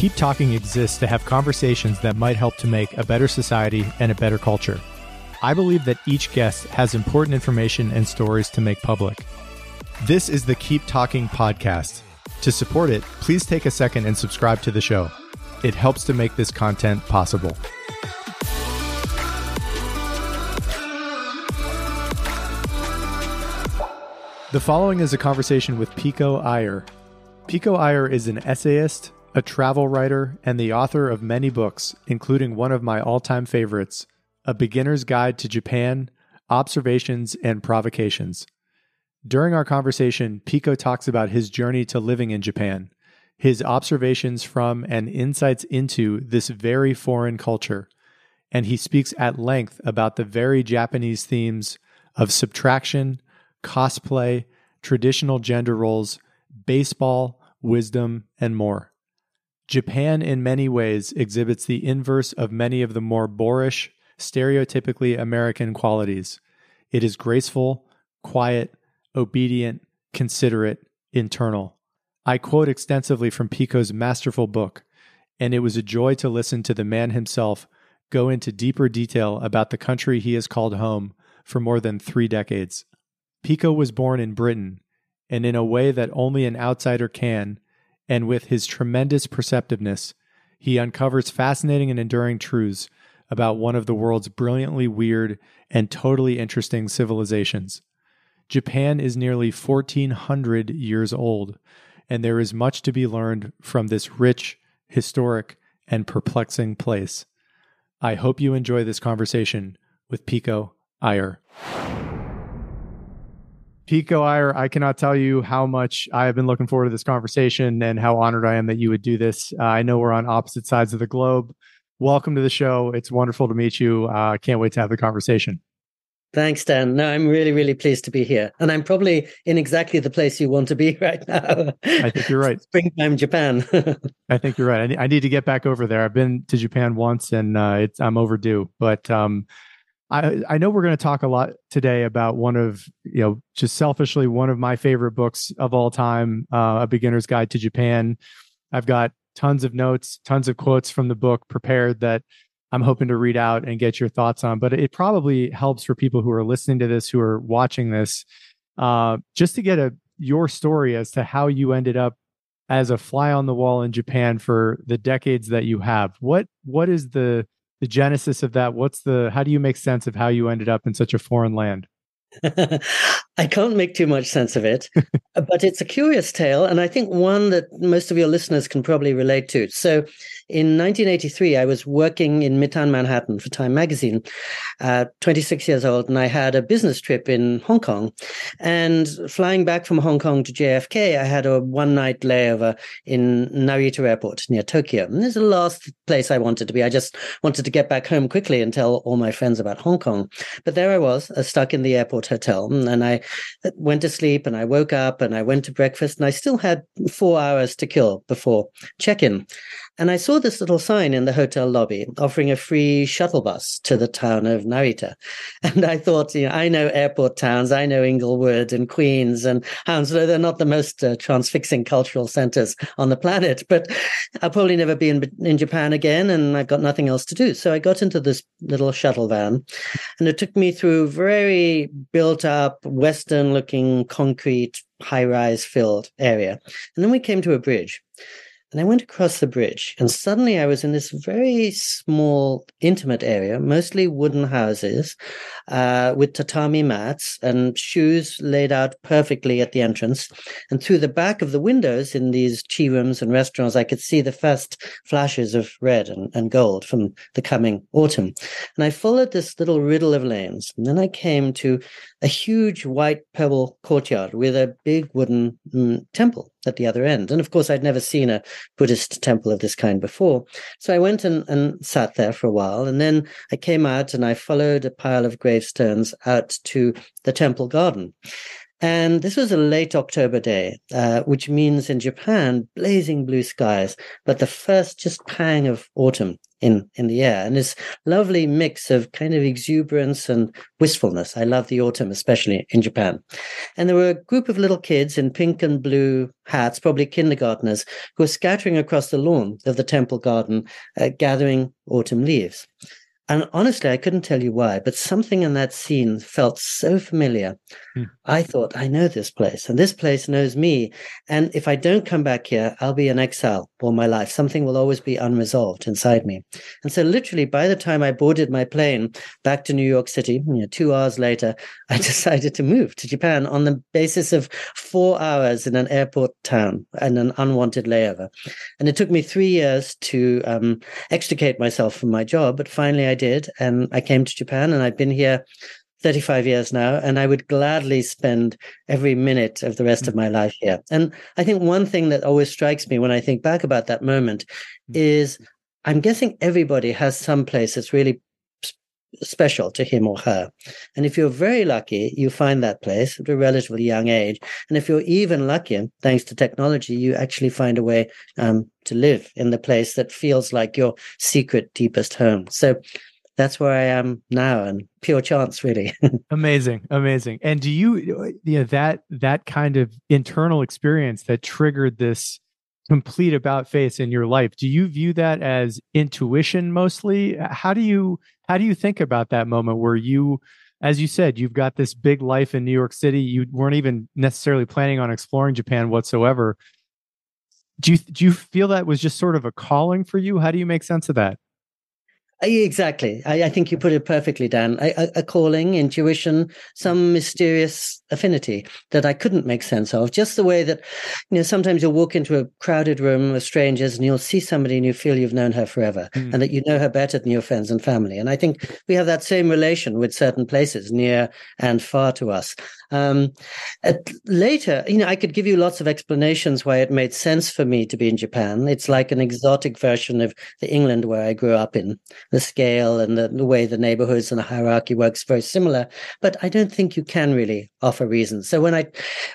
Keep Talking exists to have conversations that might help to make a better society and a better culture. I believe that each guest has important information and stories to make public. This is the Keep Talking podcast. To support it, please take a second and subscribe to the show. It helps to make this content possible. The following is a conversation with Pico Iyer. Pico Iyer is an essayist, a travel writer, and the author of many books, including one of my all time favorites, A Beginner's Guide to Japan Observations and Provocations. During our conversation, Pico talks about his journey to living in Japan, his observations from and insights into this very foreign culture, and he speaks at length about the very Japanese themes of subtraction, cosplay, traditional gender roles, baseball, wisdom, and more. Japan, in many ways, exhibits the inverse of many of the more boorish, stereotypically American qualities. It is graceful, quiet, obedient, considerate, internal. I quote extensively from Pico's masterful book, and it was a joy to listen to the man himself go into deeper detail about the country he has called home for more than three decades. Pico was born in Britain, and in a way that only an outsider can, and with his tremendous perceptiveness, he uncovers fascinating and enduring truths about one of the world's brilliantly weird and totally interesting civilizations. Japan is nearly 1400 years old, and there is much to be learned from this rich, historic, and perplexing place. I hope you enjoy this conversation with Pico Iyer. Pico Iyer, I cannot tell you how much I have been looking forward to this conversation and how honored I am that you would do this. Uh, I know we're on opposite sides of the globe. Welcome to the show. It's wonderful to meet you. I uh, can't wait to have the conversation. Thanks, Dan. No, I'm really, really pleased to be here. And I'm probably in exactly the place you want to be right now. I think you're right. Springtime Japan. I think you're right. I, need to get back over there. I've been to Japan once and uh, I'm overdue. But um, I, I know we're going to talk a lot today about one of, you know, just selfishly, one of my favorite books of all time, uh, A Beginner's Guide to Japan. I've got tons of notes, tons of quotes from the book prepared that I'm hoping to read out and get your thoughts on. But it probably helps for people who are listening to this, who are watching this, uh, just to get a your story as to how you ended up as a fly on the wall in Japan for the decades that you have. What what is the the genesis of that? What's the how do you make sense of how you ended up in such a foreign land? I can't make too much sense of it, but it's a curious tale, and I think one that most of your listeners can probably relate to. So, in 1983, I was working in Midtown Manhattan for Time Magazine, uh, 26 years old, and I had a business trip in Hong Kong. And flying back from Hong Kong to JFK, I had a one night layover in Narita Airport near Tokyo. And this is the last place I wanted to be. I just wanted to get back home quickly and tell all my friends about Hong Kong. But there I was, uh, stuck in the airport hotel, and I went to sleep and I woke up and I went to breakfast, and I still had four hours to kill before check in. And I saw this little sign in the hotel lobby offering a free shuttle bus to the town of Narita. And I thought, you know, I know airport towns, I know Inglewood and Queens and Hounslow. They're not the most uh, transfixing cultural centers on the planet, but I'll probably never be in, in Japan again and I've got nothing else to do. So I got into this little shuttle van and it took me through a very built up, Western looking concrete, high rise filled area. And then we came to a bridge. And I went across the bridge, and suddenly I was in this very small, intimate area, mostly wooden houses, uh, with tatami mats and shoes laid out perfectly at the entrance. And through the back of the windows in these tea rooms and restaurants, I could see the first flashes of red and, and gold from the coming autumn. And I followed this little riddle of lanes, and then I came to a huge white pebble courtyard with a big wooden mm, temple at the other end. And of course, I'd never seen a Buddhist temple of this kind before. So I went and, and sat there for a while. And then I came out and I followed a pile of gravestones out to the temple garden. And this was a late October day, uh, which means in Japan, blazing blue skies, but the first just pang of autumn in in the air and this lovely mix of kind of exuberance and wistfulness. I love the autumn especially in japan. And there were a group of little kids in pink and blue hats probably kindergartners who were scattering across the lawn of the temple garden uh, gathering autumn leaves and honestly, I couldn't tell you why, but something in that scene felt so familiar. Hmm. I thought, I know this place, and this place knows me. And if I don't come back here, I'll be in exile all my life. Something will always be unresolved inside me. And so, literally, by the time I boarded my plane back to New York City, you know, two hours later, I decided to move to Japan on the basis of four hours in an airport town and an unwanted layover. And it took me three years to um, extricate myself from my job, but finally I did. And I came to Japan and I've been here 35 years now, and I would gladly spend every minute of the rest of mm. my life here. And I think one thing that always strikes me when I think back about that moment mm. is I'm guessing everybody has some place that's really special to him or her. And if you're very lucky, you find that place at a relatively young age. And if you're even luckier, thanks to technology, you actually find a way um, to live in the place that feels like your secret, deepest home. So that's where I am now and pure chance really. amazing. Amazing. And do you you know that that kind of internal experience that triggered this complete about face in your life, do you view that as intuition mostly? How do you how do you think about that moment where you as you said, you've got this big life in New York City. You weren't even necessarily planning on exploring Japan whatsoever. Do you do you feel that was just sort of a calling for you? How do you make sense of that? Uh, exactly. I, I, think you put it perfectly, Dan. A, a, calling, intuition, some mysterious affinity that I couldn't make sense of. Just the way that, you know, sometimes you'll walk into a crowded room of strangers and you'll see somebody and you feel you've known her forever mm. and that you know her better than your friends and family. And I think we have that same relation with certain places near and far to us. Um, later, you know, I could give you lots of explanations why it made sense for me to be in Japan. It's like an exotic version of the England where I grew up in. The scale and the, the way the neighborhoods and the hierarchy works very similar, but I don't think you can really offer reasons. So when I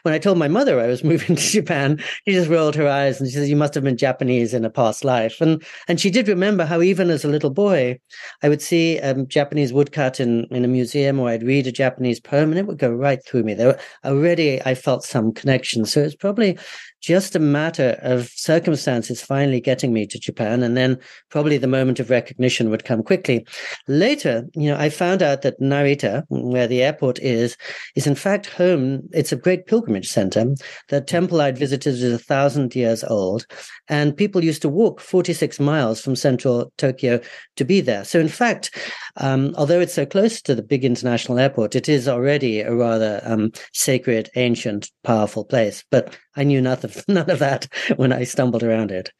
when I told my mother I was moving to Japan, she just rolled her eyes and she said, "You must have been Japanese in a past life." And and she did remember how even as a little boy, I would see a um, Japanese woodcut in in a museum, or I'd read a Japanese poem, and it would go right through me. There already I felt some connection. So it's probably just a matter of circumstances finally getting me to Japan. And then probably the moment of recognition would come quickly. Later, you know, I found out that Narita, where the airport is, is in fact home. It's a great pilgrimage center. The temple I'd visited is a thousand years old. And people used to walk 46 miles from central Tokyo to be there. So in fact, um, although it's so close to the big international airport, it is already a rather um, sacred, ancient, powerful place. But I knew nothing, none of that when I stumbled around it.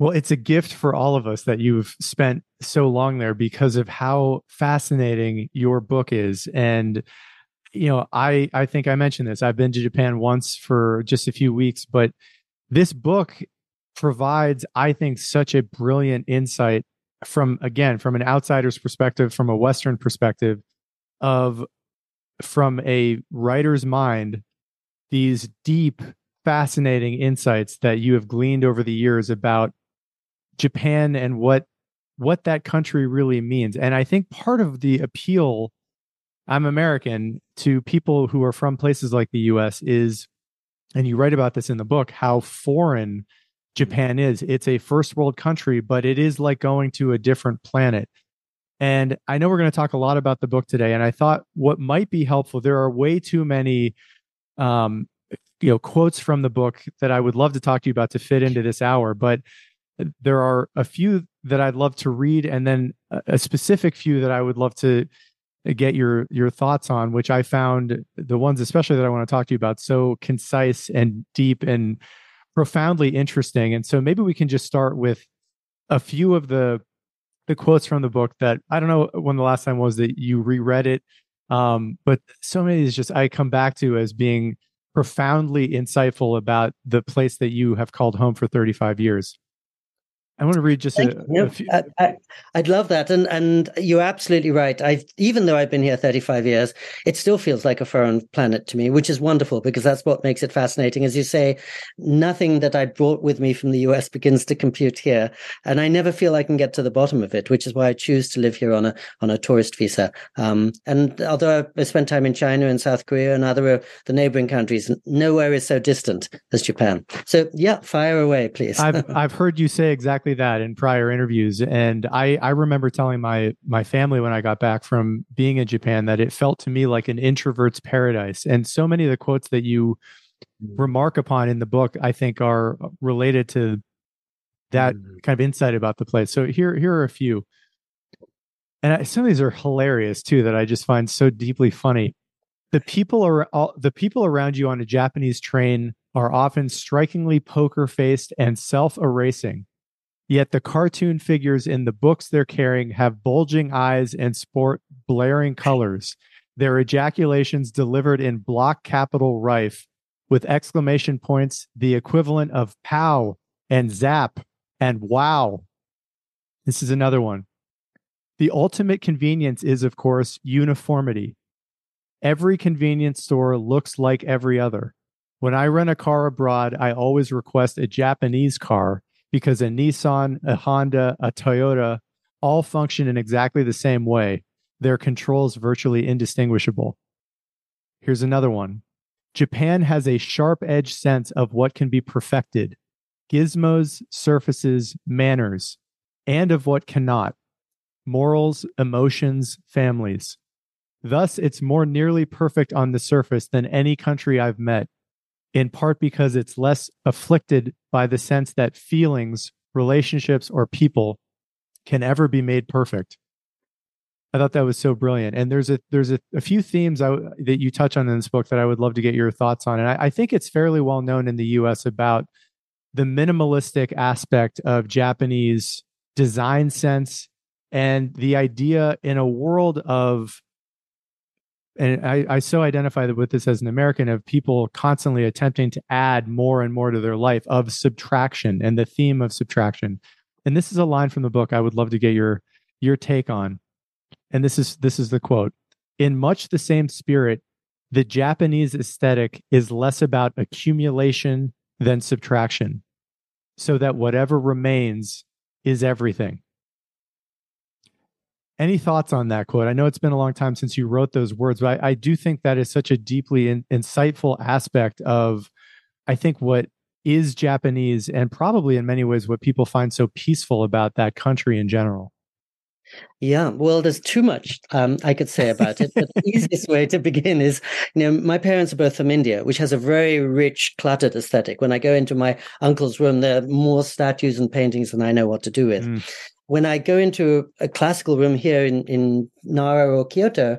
Well, it's a gift for all of us that you've spent so long there because of how fascinating your book is. And, you know, I, I think I mentioned this. I've been to Japan once for just a few weeks, but this book provides, I think, such a brilliant insight from, again, from an outsider's perspective, from a Western perspective of, from a writer's mind, these deep fascinating insights that you have gleaned over the years about Japan and what what that country really means. And I think part of the appeal I'm American to people who are from places like the US is and you write about this in the book how foreign Japan is. It's a first world country, but it is like going to a different planet. And I know we're going to talk a lot about the book today. And I thought what might be helpful, there are way too many um, you know quotes from the book that I would love to talk to you about to fit into this hour, but there are a few that I'd love to read, and then a specific few that I would love to get your your thoughts on, which I found the ones especially that I want to talk to you about so concise and deep and profoundly interesting. And so maybe we can just start with a few of the the quotes from the book that I don't know when the last time was that you reread it, um, but so many is just I come back to as being profoundly insightful about the place that you have called home for 35 years. I want to read just a, you. a few. I, would love that, and and you're absolutely right. I even though I've been here 35 years, it still feels like a foreign planet to me, which is wonderful because that's what makes it fascinating. As you say, nothing that I brought with me from the US begins to compute here, and I never feel I can get to the bottom of it, which is why I choose to live here on a on a tourist visa. Um, and although I spent time in China and South Korea and other the neighboring countries, nowhere is so distant as Japan. So yeah, fire away, please. I've I've heard you say exactly exactly that in prior interviews. And I, I remember telling my my family when I got back from being in Japan that it felt to me like an introvert's paradise. And so many of the quotes that you mm. remark upon in the book, I think, are related to that mm-hmm. kind of insight about the place. So here here are a few. And I, some of these are hilarious too that I just find so deeply funny. The people are all, the people around you on a Japanese train are often strikingly poker faced and self erasing. Yet the cartoon figures in the books they're carrying have bulging eyes and sport blaring colors. Their ejaculations delivered in block capital rife with exclamation points, the equivalent of pow and zap and wow. This is another one. The ultimate convenience is, of course, uniformity. Every convenience store looks like every other. When I rent a car abroad, I always request a Japanese car because a Nissan, a Honda, a Toyota all function in exactly the same way. Their controls virtually indistinguishable. Here's another one. Japan has a sharp edge sense of what can be perfected gizmos, surfaces, manners, and of what cannot morals, emotions, families. Thus, it's more nearly perfect on the surface than any country I've met, in part because it's less afflicted by the sense that feelings, relationships, or people can ever be made perfect. I thought that was so brilliant. And there's a there's a, a few themes I, that you touch on in this book that I would love to get your thoughts on. And I, I think it's fairly well known in the U.S. about the minimalistic aspect of Japanese design sense and the idea in a world of and I, I so identify with this as an American of people constantly attempting to add more and more to their life of subtraction and the theme of subtraction. And this is a line from the book I would love to get your your take on. And this is this is the quote. In much the same spirit, the Japanese aesthetic is less about accumulation than subtraction, so that whatever remains is everything. Any thoughts on that quote? I know it's been a long time since you wrote those words, but I, I do think that is such a deeply in, insightful aspect of, I think, what is Japanese and probably in many ways what people find so peaceful about that country in general. Yeah, well, there's too much um, I could say about it. But the easiest way to begin is, you know, my parents are both from India, which has a very rich, cluttered aesthetic. When I go into my uncle's room, there are more statues and paintings than I know what to do with. Mm when I go into a classical room here in, in Nara or Kyoto,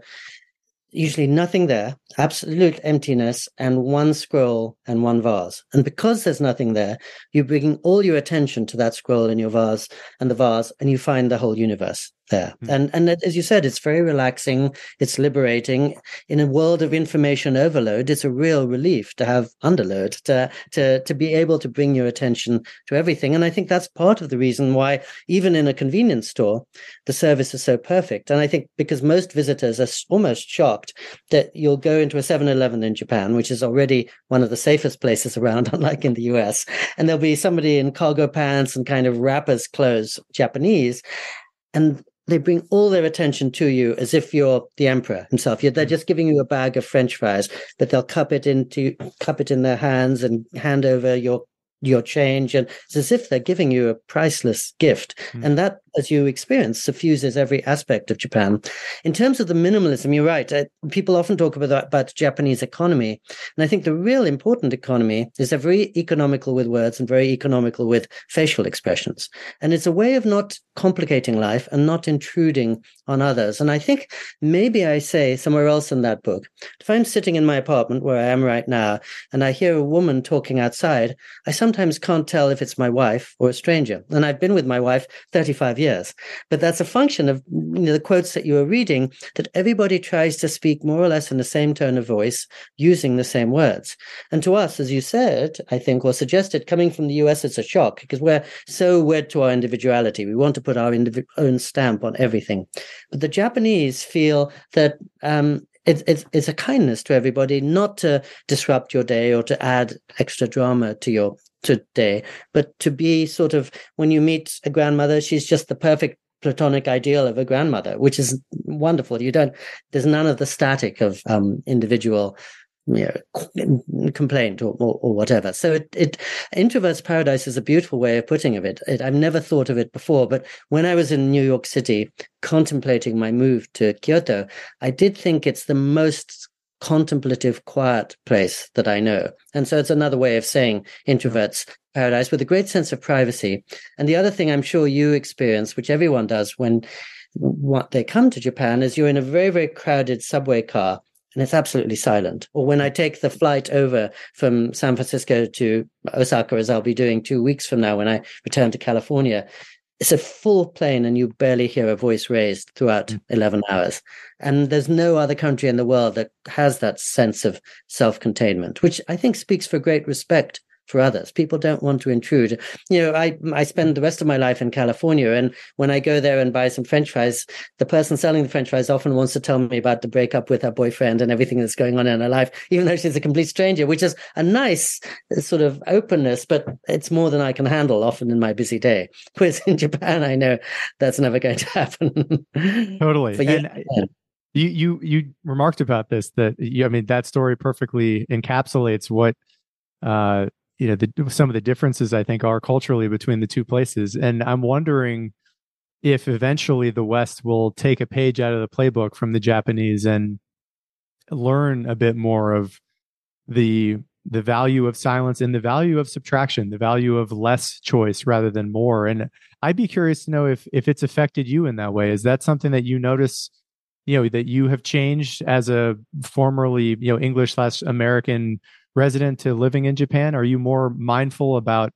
usually nothing there, absolute emptiness, and one scroll and one vase. And because there's nothing there, you bring all your attention to that scroll and your vase and the vase, and you find the whole universe there. Mm. And and as you said, it's very relaxing. It's liberating. In a world of information overload, it's a real relief to have underload to to to be able to bring your attention to everything. And I think that's part of the reason why even in a convenience store, the service is so perfect. And I think because most visitors are almost shocked that you'll go into a 7-Eleven in Japan, which is already one of the safest places around, unlike in the US, and there'll be somebody in cargo pants and kind of rappers clothes, Japanese. And they bring all their attention to you as if you're the emperor himself. They're mm. just giving you a bag of French fries, but they'll cup it into cup it in their hands and hand over your your change and it's as if they're giving you a priceless gift mm. and that as you experience suffuses every aspect of japan. In terms of the minimalism you're right uh, people often talk about about japanese economy and i think the real important economy is they're very economical with words and very economical with facial expressions. And it's a way of not complicating life and not intruding on others. And i think maybe i say somewhere else in that book if i'm sitting in my apartment where i am right now and i hear a woman talking outside i sometimes can't tell if it's my wife or a stranger. And I've been with my wife 35 years. But that's a function of you know, the quotes that you were reading that everybody tries to speak more or less in the same tone of voice using the same words. And to us, as you said, I think, or suggested, coming from the US, it's a shock because we're so wed to our individuality. We want to put our indiv- own stamp on everything. But the Japanese feel that um, it's, it's it's a kindness to everybody not to disrupt your day or to add extra drama to your today, but to be sort of when you meet a grandmother, she's just the perfect platonic ideal of a grandmother, which is wonderful. You don't, there's none of the static of um, individual you know, complaint or, or, or, whatever. So it, it introvert's paradise is a beautiful way of putting of it. it. I've never thought of it before, but when I was in New York City contemplating my move to Kyoto, I did think it's the most contemplative, quiet place that I know. And so it's another way of saying introverts paradise with a great sense of privacy. And the other thing I'm sure you experience, which everyone does when what they come to Japan, is you're in a very, very crowded subway car and it's absolutely silent. Or when I take the flight over from San Francisco to Osaka, as I'll be doing two weeks from now when I return to California, it's a full plane and you barely hear a voice raised throughout mm. 11 hours. And there's no other country in the world that has that sense of self containment, which I think speaks for great respect for others. People don't want to intrude. You know, I I spend the rest of my life in California, and when I go there and buy some French fries, the person selling the French fries often wants to tell me about the breakup with her boyfriend and everything that's going on in her life, even though she's a complete stranger, which is a nice uh, sort of openness, but it's more than I can handle often in my busy day. Whereas in Japan, I know that's never going to happen. totally. and, uh, you you you remarked about this that you, I mean that story perfectly encapsulates what uh, you know the, some of the differences I think are culturally between the two places, and I'm wondering if eventually the West will take a page out of the playbook from the Japanese and learn a bit more of the the value of silence and the value of subtraction, the value of less choice rather than more. And I'd be curious to know if if it's affected you in that way. Is that something that you notice, you know, that you have changed as a formerly, you know, English slash American resident to living in Japan? Are you more mindful about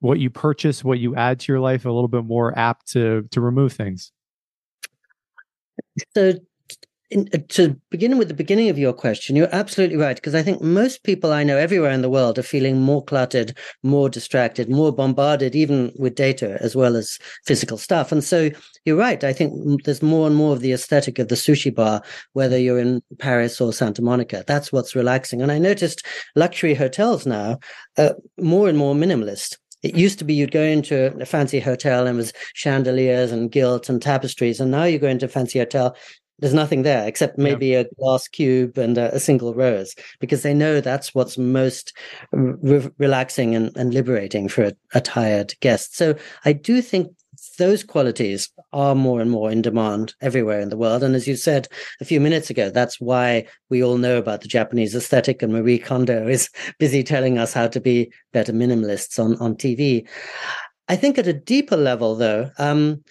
what you purchase, what you add to your life, a little bit more apt to to remove things? So in, uh, to begin with the beginning of your question, you're absolutely right. Because I think most people I know everywhere in the world are feeling more cluttered, more distracted, more bombarded, even with data as well as physical stuff. And so you're right. I think there's more and more of the aesthetic of the sushi bar, whether you're in Paris or Santa Monica. That's what's relaxing. And I noticed luxury hotels now are more and more minimalist. It used to be you'd go into a fancy hotel and it was chandeliers and gilt and tapestries, and now you go into a fancy hotel there's nothing there except maybe yeah. a glass cube and a, a, single rose because they know that's what's most re- relaxing and, and, liberating for a, a tired guest. So I do think those qualities are more and more in demand everywhere in the world. And as you said a few minutes ago, that's why we all know about the Japanese aesthetic, and Marie Kondo is busy telling us how to be better minimalists on, on TV. I think at a deeper level, though, um,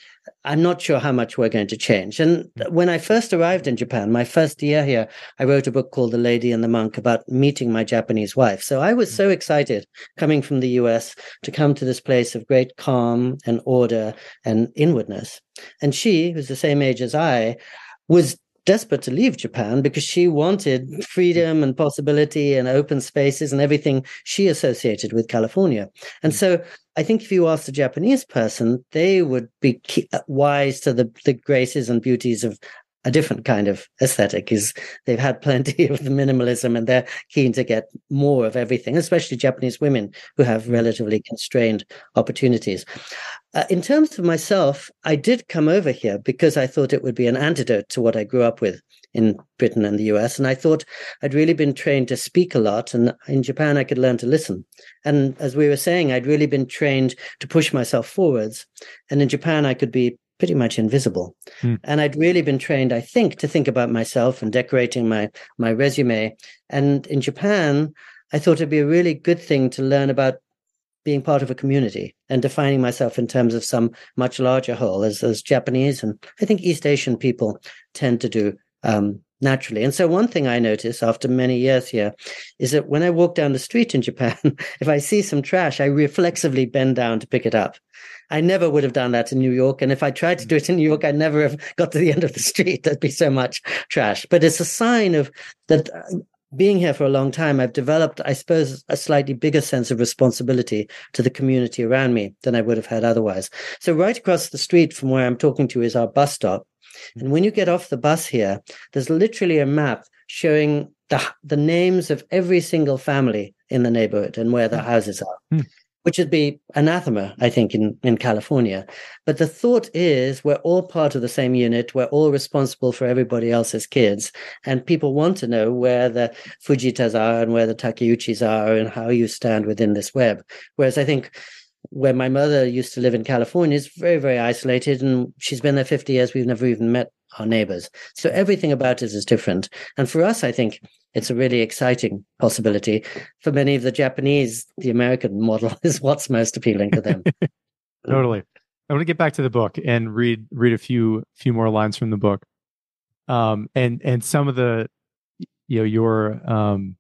I'm not sure how much we're going to change. And hmm. when I first arrived in Japan, my first year here, I wrote a book called The Lady and the Monk about meeting my Japanese wife. So I was hmm. so excited coming from the US to come to this place of great calm and order and inwardness. And she, who's the same age as I, was desperate to leave Japan because she wanted hmm. freedom and possibility and open spaces and everything she associated with California. And so I think if you ask a Japanese person, they would be uh, wise to the, the graces and beauties of a different kind of aesthetic is they've had plenty of the minimalism and they're keen to get more of everything especially japanese women who have relatively constrained opportunities uh, in terms of myself, I did come over here because I thought it would be an antidote to what I grew up with in Britain and the US. And I thought I'd really been trained to speak a lot. And in Japan, I could learn to listen. And as we were saying, I'd really been trained to push myself forwards. And in Japan, I could be pretty much invisible. Hmm. And I'd really been trained, I think, to think about myself and decorating my, my resume. And in Japan, I thought it'd be a really good thing to learn about being part of a community and defining myself in terms of some much larger whole as, as Japanese and I think East Asian people tend to do um, naturally. And so, one thing I notice after many years here is that when I walk down the street in Japan, if I see some trash, I reflexively bend down to pick it up. I never would have done that in New York. And if I tried to do it in New York, I'd never have got to the end of the street. There'd be so much trash. But it's a sign of that uh, being here for a long time, I've developed, I suppose, a slightly bigger sense of responsibility to the community around me than I would have had otherwise. So, right across the street from where I'm talking to you is our bus stop. And when you get off the bus here, there's literally a map showing the, the names of every single family in the neighborhood and where the houses are. Mm which would be anathema, I think, in, in California. But the thought is we're all part of the same unit. We're all responsible for everybody else's kids. And people want to know where the Fujitas are and where the Takeuchis are and how you stand within this web. Whereas I think where my mother used to live in California is very, very isolated. And she's been there 50 years. We've never even met our neighbors. So everything about it is different. And for us, I think it's a really exciting possibility. For many of the Japanese, the American model is what's most appealing to them. totally. I want to get back to the book and read read a few few more lines from the book. Um, and and some of the you know your um,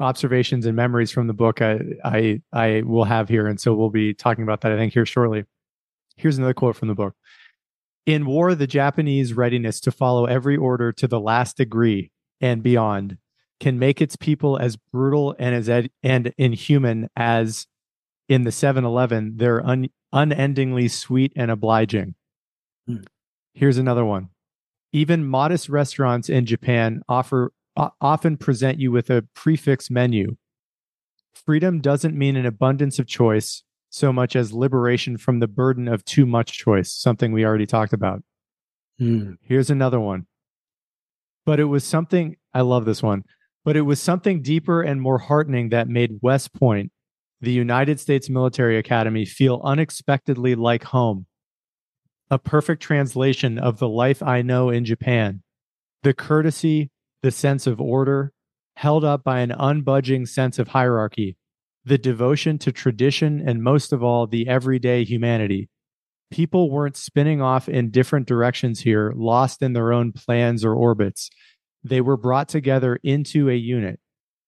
observations and memories from the book I, I I will have here, and so we'll be talking about that I think here shortly. Here's another quote from the book. In war, the Japanese readiness to follow every order to the last degree and beyond can make its people as brutal and as ed- and inhuman as in the 7-Eleven, they're un- unendingly sweet and obliging. Mm. Here's another one. Even modest restaurants in Japan offer often present you with a prix fixe menu. Freedom doesn't mean an abundance of choice, so much as liberation from the burden of too much choice, something we already talked about. Mm. Here's another one. But it was something, I love this one, but it was something deeper and more heartening that made West Point, the United States Military Academy, feel unexpectedly like home. A perfect translation of the life I know in Japan. The courtesy, the sense of order, held up by an unbudging sense of hierarchy the devotion to tradition, and most of all, the everyday humanity. People weren't spinning off in different directions here, lost in their own plans or orbits. They were brought together into a unit,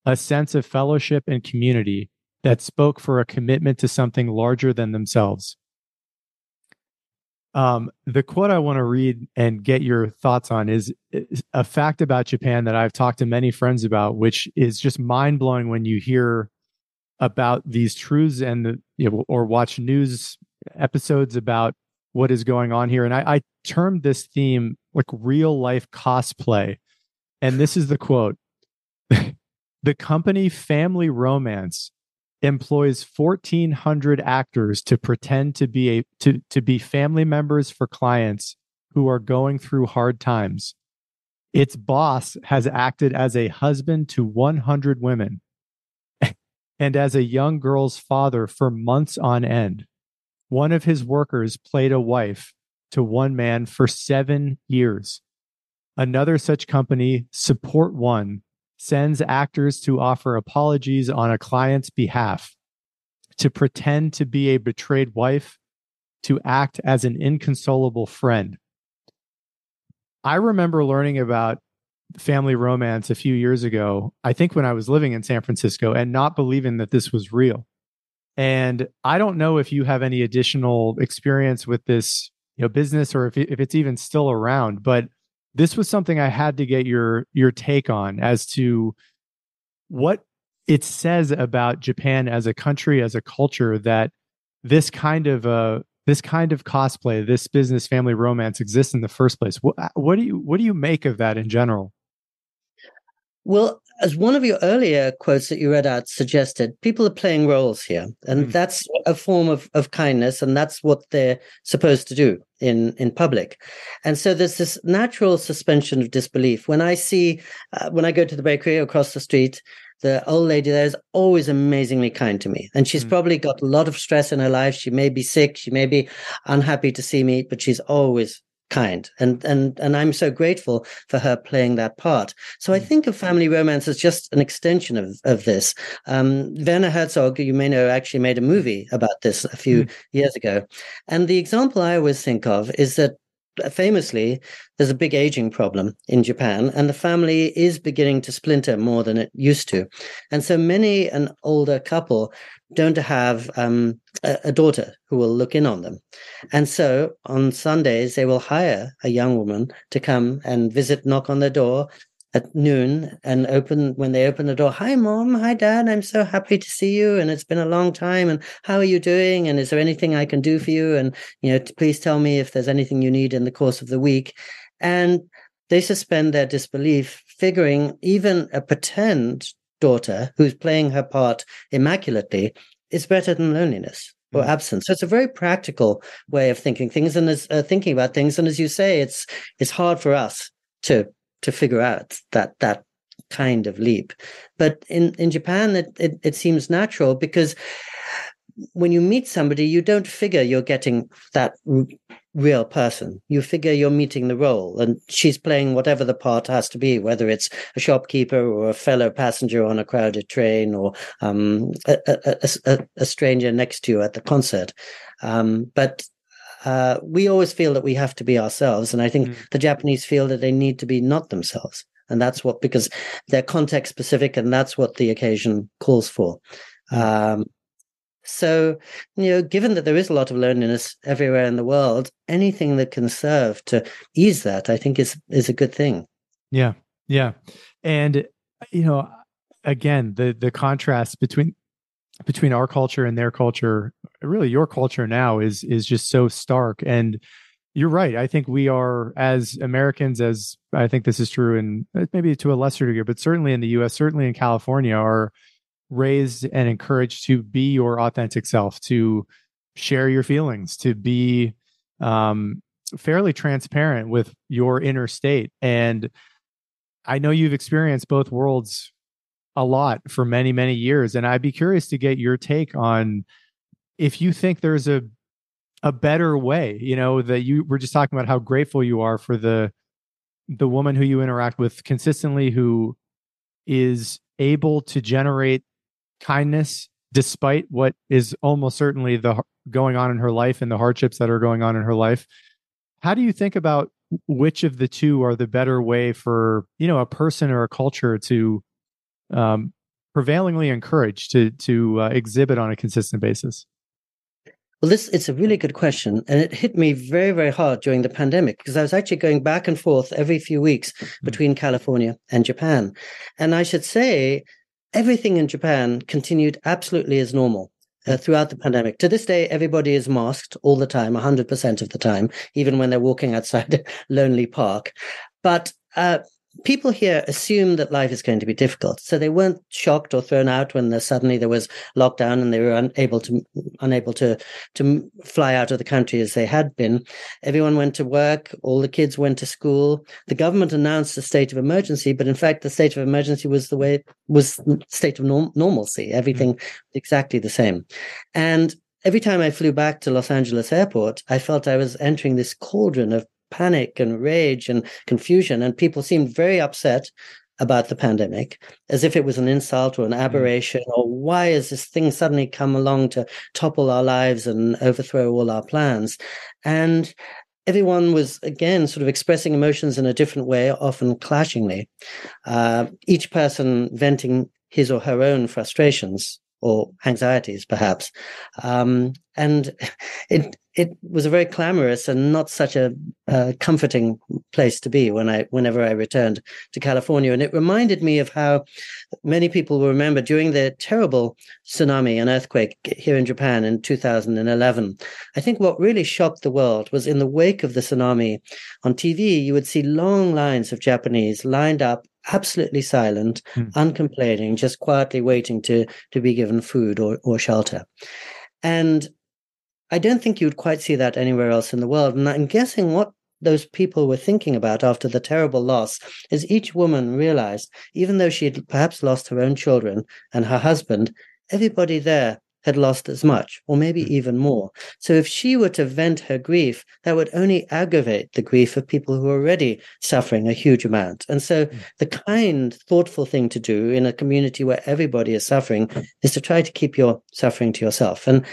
a sense of fellowship and community that spoke for a commitment to something larger than themselves. Um, the quote I want to read and get your thoughts on is, is a fact about Japan that I've talked to many friends about, which is just mind blowing when you hear about these truths and the, you know, or watch news episodes about what is going on here. And I, I termed this theme like real life cosplay. And this is the quote The company Family Romance employs 1400 actors to pretend to be a to, to be family members for clients who are going through hard times. Its boss has acted as a husband to 100 women and as a young girl's father for months on end. One of his workers played a wife to one man for seven years. Another such company, Support One, sends actors to offer apologies on a client's behalf, to pretend to be a betrayed wife, to act as an inconsolable friend. I remember learning about family romance a few years ago, I think when I was living in San Francisco and not believing that this was real. And I don't know if you have any additional experience with this, you know, business or if if it's even still around, but this was something I had to get your your take on as to what it says about Japan as a country, as a culture that this kind of uh, this kind of cosplay, this business family romance exists in the first place. What, what do you what do you make of that in general? Well, as one of your earlier quotes that you read out suggested, people are playing roles here, and mm. that's a form of, of kindness, and that's what they're supposed to do in in public. And so there's this natural suspension of disbelief. When I see, uh, when I go to the bakery across the street, the old lady there is always amazingly kind to me. And she's mm. probably got a lot of stress in her life. She may be sick. She may be unhappy to see me, but she's always kind and and and i'm so grateful for her playing that part so i mm. think of family romance as just an extension of of this um werner herzog you may know actually made a movie about this a few mm. years ago and the example i always think of is that famously, there's a big aging problem in Japan, and the family is beginning to splinter more than it used to. And so many an older couple don't have um, a, a, daughter who will look in on them. And so on Sundays, they will hire a young woman to come and visit, knock on their door, at noon and open when they open the door hi mom hi dad i'm so happy to see you and it's been a long time and how are you doing and is there anything i can do for you and you know please tell me if there's anything you need in the course of the week and they suspend their disbelief figuring even a pretend daughter who's playing her part immaculately is better than loneliness or mm. absence. So it's a very practical way of thinking things and as uh, thinking about things. And as you say, it's it's hard for us to to figure out that that kind of leap. But in, in Japan, it, it, it seems natural because when you meet somebody, you don't figure you're getting that r- real person. You figure you're meeting the role, and she's playing whatever the part has to be, whether it's a shopkeeper or a fellow passenger on a crowded train or um, a, a, a, a, stranger next to you at the concert. Um, but uh, we always feel that we have to be ourselves. And I think mm. the Japanese feel that they need to be not themselves. And that's what, because they're context specific and that's what the occasion calls for. Mm. Um, so, you know, given that there is a lot of loneliness everywhere in the world, anything that can serve to ease that, I think is is a good thing. Yeah. Yeah. And you know, again, the the contrast between between our culture and their culture really your culture now is is just so stark and you're right i think we are as americans as i think this is true and uh, maybe to a lesser degree but certainly in the us certainly in california are raised and encouraged to be your authentic self to share your feelings to be um, fairly transparent with your inner state and i know you've experienced both worlds a lot for many many years and i'd be curious to get your take on if you think there's a a better way you know that you were just talking about how grateful you are for the the woman who you interact with consistently who is able to generate kindness despite what is almost certainly the going on in her life and the hardships that are going on in her life how do you think about which of the two are the better way for you know a person or a culture to um, prevailingly encourage to to uh, exhibit on a consistent basis? Well, this it's a really good question, and it hit me very, very hard during the pandemic because I was actually going back and forth every few weeks hmm. between California and Japan, and I should say everything in Japan continued absolutely as normal. Uh, throughout the pandemic. To this day, everybody is masked all the time, 100% of the time, even when they're walking outside a lonely park. But uh, people here assume that life is going to be difficult, so they weren't shocked or thrown out when there, suddenly there was lockdown and they were unable to unable to to fly out of the country as they had been. Everyone went to work, all the kids went to school. The government announced a state of emergency, but in fact, the state of emergency was the way was state of norm- normalcy. Everything mm. exactly the same, and every time I flew back to Los Angeles airport, I felt I was entering this cauldron of panic and rage and confusion. And people seemed very upset about the pandemic as if it was an insult or an mm. aberration or why has this thing suddenly come along to topple our lives and overthrow all our plans and everyone was again sort of expressing emotions in a different way often clashingly uh, each person venting his or her own frustrations or anxieties, perhaps. Um, and it it was a very clamorous and not such a uh, comforting place to be when I whenever I returned to California. And it reminded me of how many people will remember during the terrible tsunami and earthquake here in Japan in 2011. I think what really shocked the world was in the wake of the tsunami on TV, you would see long lines of Japanese lined up absolutely silent, mm. uncomplaining, just quietly waiting to to be given food or, or shelter. And I don't think you'd quite see that anywhere else in the world. And I'm guessing what those people were thinking about after the terrible loss is each woman realized, even though she had perhaps lost her own children and her husband, everybody there had lost as much, or maybe hmm. even more. So if she were to vent her grief, that would only aggravate the grief of people who are already suffering a huge amount. And so mm. the kind, thoughtful thing to do in a community where everybody is suffering is to try to keep your suffering to yourself. And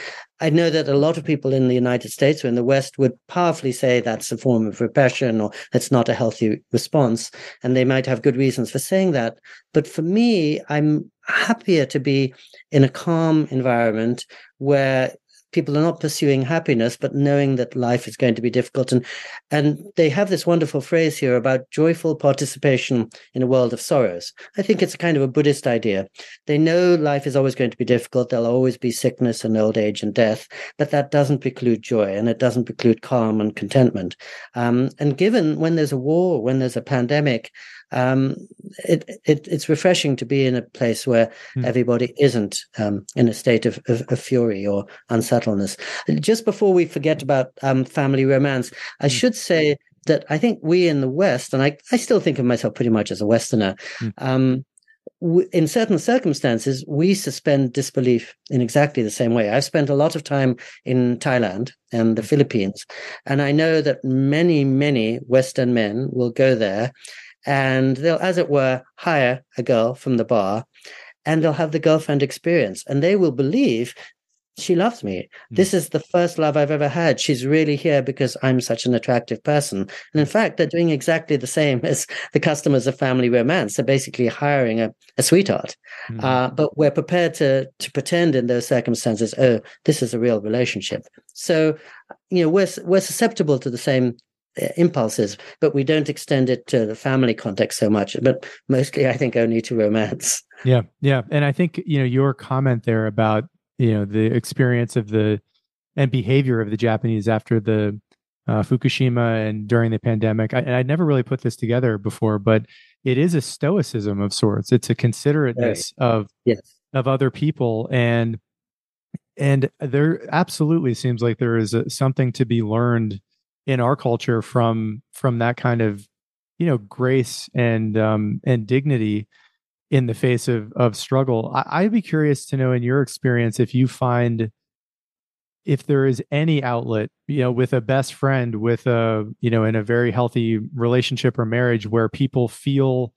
I know that a lot of people in the United States or in the West would powerfully say that's a form of repression or that's not a healthy response. And they might have good reasons for saying that. But for me, I'm happier to be in a calm environment where people are not pursuing happiness, but knowing that life is going to be difficult. And and they have this wonderful phrase here about joyful participation in a world of sorrows. I think it's a kind of a Buddhist idea. They know life is always going to be difficult. There'll always be sickness and old age and death, but that doesn't preclude joy and it doesn't preclude calm and contentment. Um, and given when there's a war, when there's a pandemic, um, it, it, it's refreshing to be in a place where mm. everybody isn't um, in a state of, of, of, fury or unsettledness. Just before we forget about um, family romance, I mm. should say that I think we in the West, and I, I still think of myself pretty much as a Westerner, mm. w- in certain circumstances, we suspend disbelief in exactly the same way. I've spent a lot of time in Thailand and the hmm. Philippines, and I know that many, many Western men will go there and they'll, as it were, hire a girl from the bar and they'll have the girlfriend experience and they will believe she loves me. Mm. This is the first love I've ever had. She's really here because I'm such an attractive person. And in fact, they're doing exactly the same as the customers of family romance. They're basically hiring a, a sweetheart. Mm. Uh, but we're prepared to, to pretend in those circumstances, oh, this is a real relationship. So, you know, we're, we're susceptible to the same impulses, but we don't extend it to the family context so much. But mostly, I think, only to romance. Yeah, yeah, and I think you know your comment there about you know the experience of the and behavior of the Japanese after the uh, Fukushima and during the pandemic. I, and I never really put this together before, but it is a stoicism of sorts. It's a considerateness right. of yes. of other people and and there absolutely seems like there is a, something to be learned in our culture from from that kind of you know grace and um and dignity in the face of of struggle. I, i'd be curious to know in your experience if you find if there is any outlet you know with a best friend with a you know in a very healthy relationship or marriage where people feel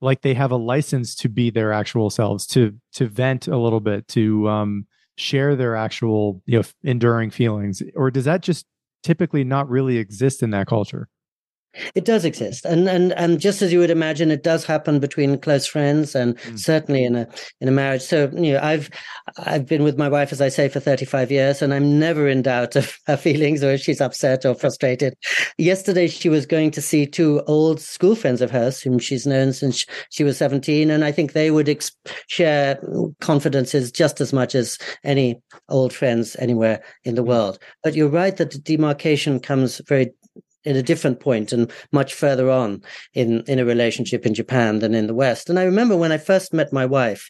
like they have a license to be their actual selves to to vent a little bit to um share their actual you know enduring feelings. Or does that just typically not really exist in that culture. It does exist, and and and just as you would imagine, it does happen between close friends, and mm. certainly in a in a marriage. So you know, I've I've been with my wife, as I say, for thirty five years, and I'm never in doubt of her feelings or if she's upset or frustrated. Yesterday, she was going to see two old school friends of hers, whom she's known since she was seventeen, and I think they would ex- share confidences just as much as any old friends anywhere in the mm. world. But you're right that the demarcation comes very in a different point and much further on in in a relationship in Japan than in the West. And I remember when I first met my wife,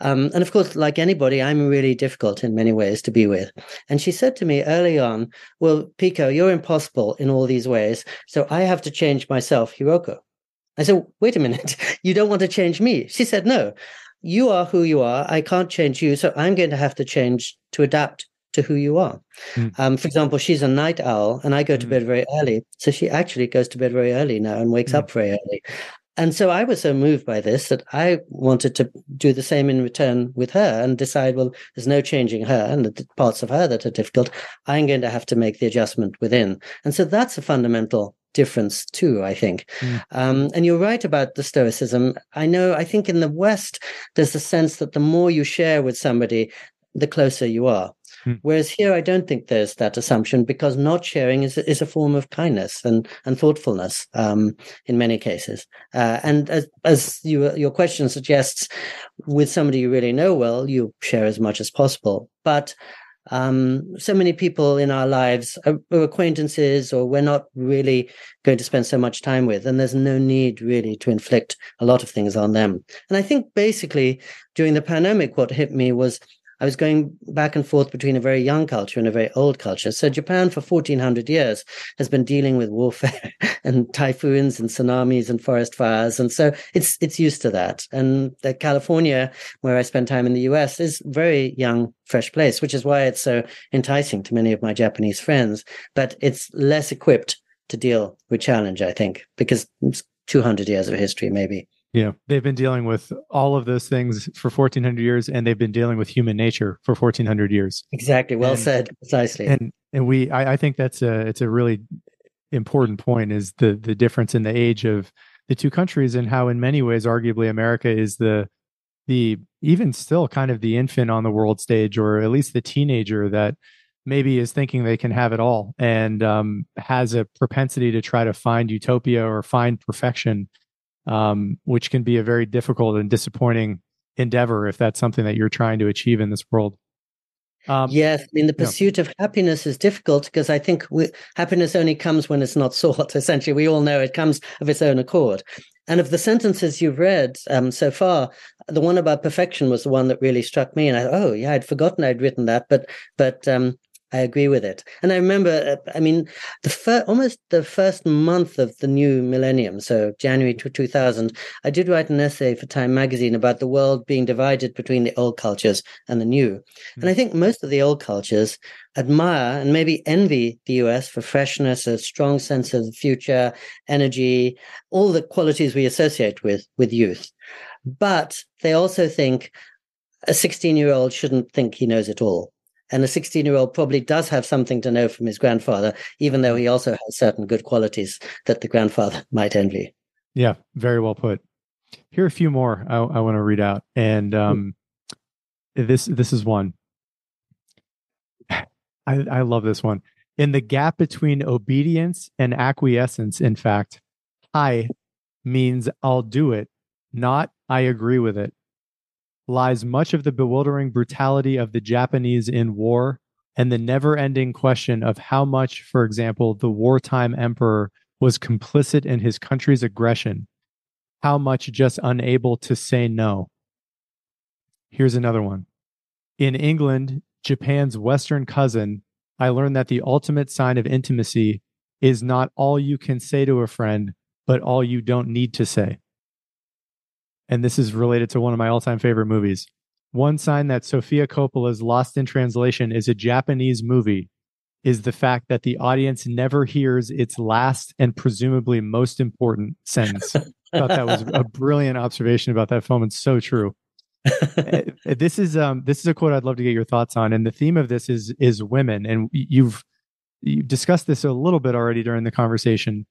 um, and of course, like anybody, I'm really difficult in many ways to be with. And she said to me early on, "Well, Pico, you're impossible in all these ways, so I have to change myself, Hiroko." I said, "Wait a minute, you don't want to change me?" She said, "No." You are who you are. I can't change you. So I'm going to have to change to adapt to who you are. Mm. Um, for example, she's a night owl and I go to mm. bed very early. So she actually goes to bed very early now and wakes mm. up very early. And so I was so moved by this that I wanted to do the same in return with her and decide, well, there's no changing her and the parts of her that are difficult. I'm going to have to make the adjustment within. And so that's a fundamental difference too, I think. Mm. Um, and you're right about the Stoicism. I know, I think in the West, there's a sense that the more you share with somebody, the closer you are. Hmm. Whereas here, I don't think there's that assumption because not sharing is, is a form of kindness and, and thoughtfulness um, in many cases. Uh, and as, as you, your question suggests, with somebody you really know well, you share as much as possible. But um, so many people in our lives are, are, acquaintances or we're not really going to spend so much time with and there's no need really to inflict a lot of things on them and i think basically during the pandemic what hit me was I was going back and forth between a very young culture and a very old culture. So Japan for 1400 years has been dealing with warfare and typhoons and tsunamis and forest fires. And so it's, it's used to that. And California, where I spend time in the US is very young, fresh place, which is why it's so enticing to many of my Japanese friends, but it's less equipped to deal with challenge, I think, because it's 200 years of history, maybe. Yeah, they've been dealing with all of those things for 1400 years and they've been dealing with human nature for 1400 years. Exactly. Well and, said. Precisely. And and we I, I think that's a it's a really important point is the the difference in the age of the two countries and how in many ways arguably America is the the even still kind of the infant on the world stage or at least the teenager that maybe is thinking they can have it all and um, has a propensity to try to find utopia or find perfection um, which can be a very difficult and disappointing endeavor if that's something that you're trying to achieve in this world. Um, yes, I mean the pursuit of happiness is difficult because I think we, happiness only comes when it's not sought. Essentially, we all know it comes of its own accord. And of the sentences you've read um, so far, the one about perfection was the one that really struck me. And I, oh yeah, I'd forgotten I'd written that, but but um, I agree with it. And I remember, uh, I mean, the fir- almost the first month of the new millennium, so January 2000, I did write an essay for Time magazine about the world being divided between the old cultures and the new. Mm-hmm. And I think most of the old cultures admire and maybe envy the US for freshness, a strong sense of the future, energy, all the qualities we associate with with youth. But they also think a 16 year old shouldn't think he knows it all and a 16 year old probably does have something to know from his grandfather, even though he also has certain good qualities that the grandfather might envy. Yeah, very well put. Here are a few more I, I want to read out. And um, this this is one. I, I love this one. In the gap between obedience and acquiescence, in fact, I means I'll do it, not I agree with it lies much of the bewildering brutality of the Japanese in war and the never ending question of how much, for example, the wartime emperor was complicit in his country's aggression, how much just unable to say no. Here's another one. In England, Japan's Western cousin, I learned that the ultimate sign of intimacy is not all you can say to a friend, but all you don't need to say and this is related to one of my all-time favorite movies. One sign that Sofia Coppola's Lost in Translation is a Japanese movie is the fact that the audience never hears its last and presumably most important sentence. I thought that was a brilliant observation about that film and so true. Eh, this is um this is a quote I'd love to get your thoughts on and the theme of this is is women and you've you've discussed this a little bit already during the conversation.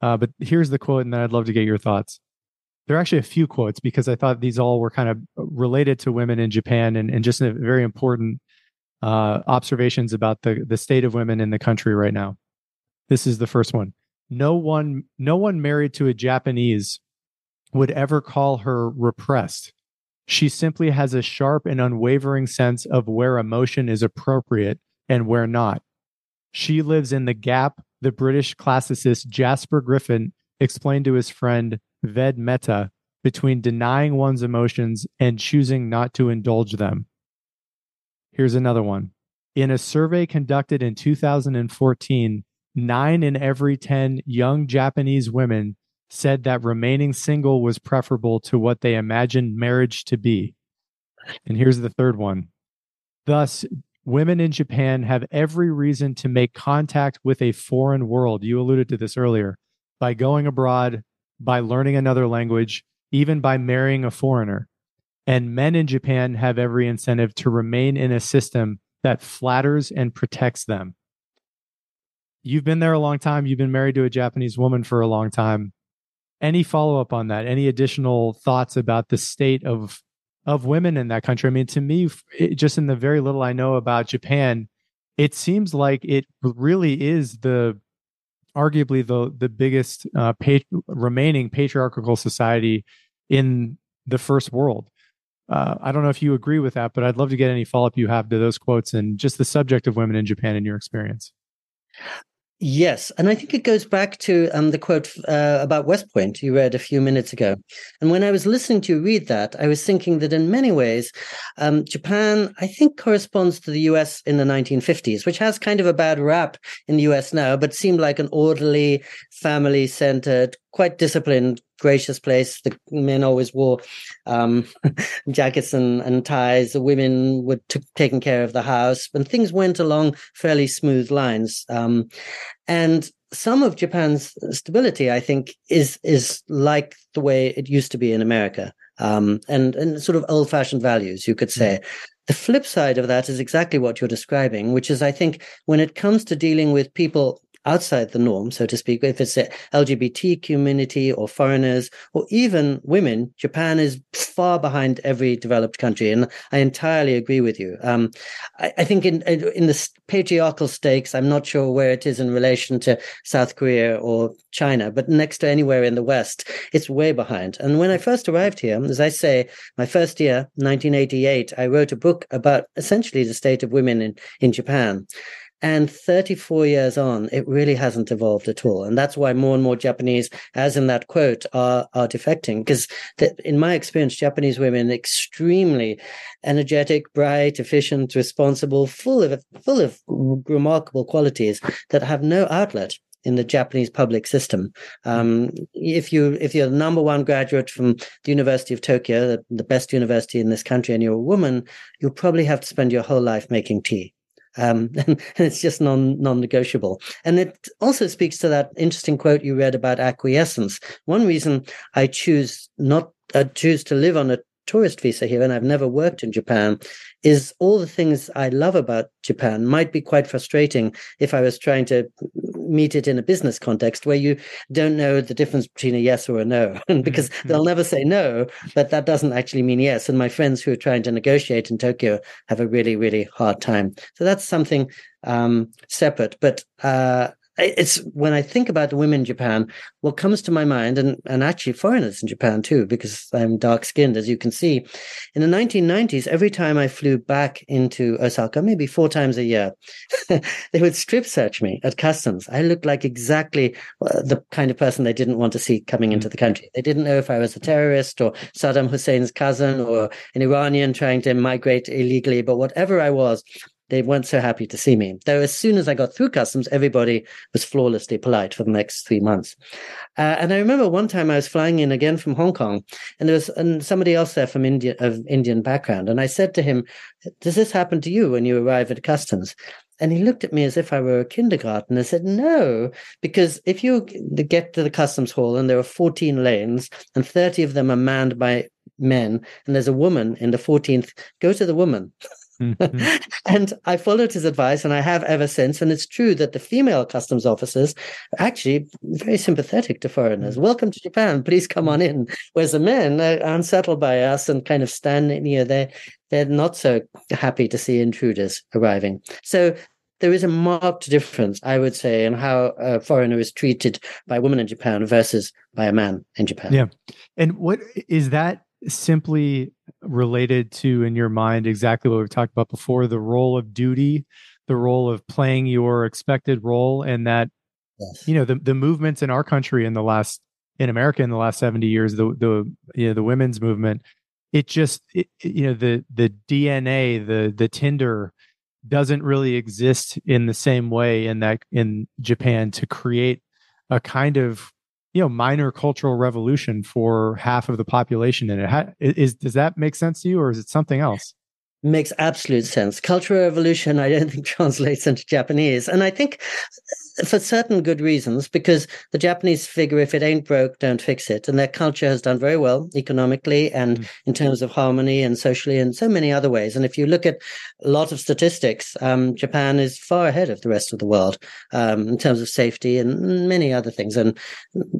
Uh, but here's the quote and then I'd love to get your thoughts there are actually a few quotes because I thought these all were kind of related to women in Japan and, and just very important uh, observations about the, the state of women in the country right now. This is the first one. No one, no one married to a Japanese would ever call her repressed. She simply has a sharp and unwavering sense of where emotion is appropriate and where not. She lives in the gap the British classicist Jasper Griffin explained to his friend Ved Mehta between denying one's emotions and choosing not to indulge them. Here's another one. In a survey conducted in 2014, nine in every 10 young Japanese women said that remaining single was preferable to what they imagined marriage to be. And here's the third one. Thus, women in Japan have every reason to make contact with a foreign world. You alluded to this earlier by going abroad, by learning another language, even by marrying a foreigner. And men in Japan have every incentive to remain in a system that flatters and protects them. You've been there a long time. You've been married to a Japanese woman for a long time. Any follow up on that? Any additional thoughts about the state of of women in that country? I mean, to me, it, just in the very little I know about Japan, it seems like it really is the arguably the the biggest uh, pat- remaining patriarchal society in the first world. Uh, I don't know if you agree with that, but I'd love to get any follow up you have to those quotes and just the subject of women in Japan in your experience. Yes, and I think it goes back to um, the quote uh, about West Point you read a few minutes ago. And when I was listening to you read that, I was thinking that in many ways, um, Japan, I think, corresponds to the US in the 1950s, which has kind of a bad rap in the US now, but seemed like an orderly, family centered, quite disciplined, gracious place. The men always wore um, jackets and, and, ties. The women were t- taking care of the house, and things went along fairly smooth lines. Um, and some of Japan's stability, I think, is is like the way it used to be in America, um, and and sort of old fashioned values, you could say. Mm-hmm. The flip side of that is exactly what you're describing, which is, I think, when it comes to dealing with people outside the norm, so to speak, if it's the LGBT community or foreigners or even women, Japan is far behind every developed country. And I entirely agree with you. Um, I, I, think in, in the patriarchal stakes, I'm not sure where it is in relation to South Korea or China, but next to anywhere in the West, it's way behind. And when I first arrived here, as I say, my first year, 1988, I wrote a book about essentially the state of women in, in Japan. And 34 years on, it really hasn't evolved at all. And that's why more and more Japanese, as in that quote, are, are defecting. Because in my experience, Japanese women extremely energetic, bright, efficient, responsible, full of, full of remarkable qualities that have no outlet in the Japanese public system. Um, if you if you're the number one graduate from the University of Tokyo, the, the best university in this country, and you're a woman, you'll probably have to spend your whole life making tea um, and, it's just non non-negotiable. And it also speaks to that interesting quote you read about acquiescence. One reason I choose not uh, choose to live on a tourist visa here and I've never worked in Japan is all the things I love about Japan might be quite frustrating if I was trying to meet it in a business context where you don't know the difference between a yes or a no. Because mm-hmm. they'll never say no but that doesn't actually mean yes. And my friends who are trying to negotiate in Tokyo have a really really hard time. So that's something um, separate. But uh, it's when I think about the women in Japan, what comes to my mind, and, and actually foreigners in Japan too, because I'm dark skinned, as you can see. In the 1990s, every time I flew back into Osaka, maybe four times a year, they would strip search me at customs. I looked like exactly uh, the kind of person they didn't want to see coming into mm. the country. They didn't know if I was a terrorist or Saddam Hussein's cousin or an Iranian trying to migrate illegally, but whatever I was, they weren't so happy to see me. Though as soon as I got through customs, everybody was flawlessly polite for the next three months. Uh, and I remember one time I was flying in again from Hong Kong, and there was and somebody else there from India of Indian background, and I said to him, "Does this happen to you when you arrive at customs?" And he looked at me as if I were a kindergarten. I said, no, because if you get to the customs hall and there are 14 lanes and 30 of them are manned by men and there's a woman in the 14th, go to the woman. Mm-hmm. and I followed his advice, and I have ever since. And it's true that the female customs officers are actually very sympathetic to foreigners. Mm-hmm. Welcome to Japan. Please come on in. Whereas the men are unsettled by us and kind of stand near. They're they're not so happy to see intruders arriving. So there is a marked difference, I would say, in how a foreigner is treated by a woman in Japan versus by a man in Japan. Yeah. And what is that simply related to in your mind exactly what we've talked about before the role of duty the role of playing your expected role and that yes. you know the, the movements in our country in the last in america in the last 70 years the the you know the women's movement it just it, you know the the dna the the tinder doesn't really exist in the same way in that in japan to create a kind of you know minor cultural revolution for half of the population in it. Is does that make sense to you or is it something else? Makes absolute sense. Cultural revolution i don't think translates into japanese. And i think for certain good reasons, because the Japanese figure if it ain't broke, don't fix it. And their culture has done very well economically and mm. in terms of harmony and socially and so many other ways. And if you look at a lot of statistics, um, Japan is far ahead of the rest of the world um, in terms of safety and many other things and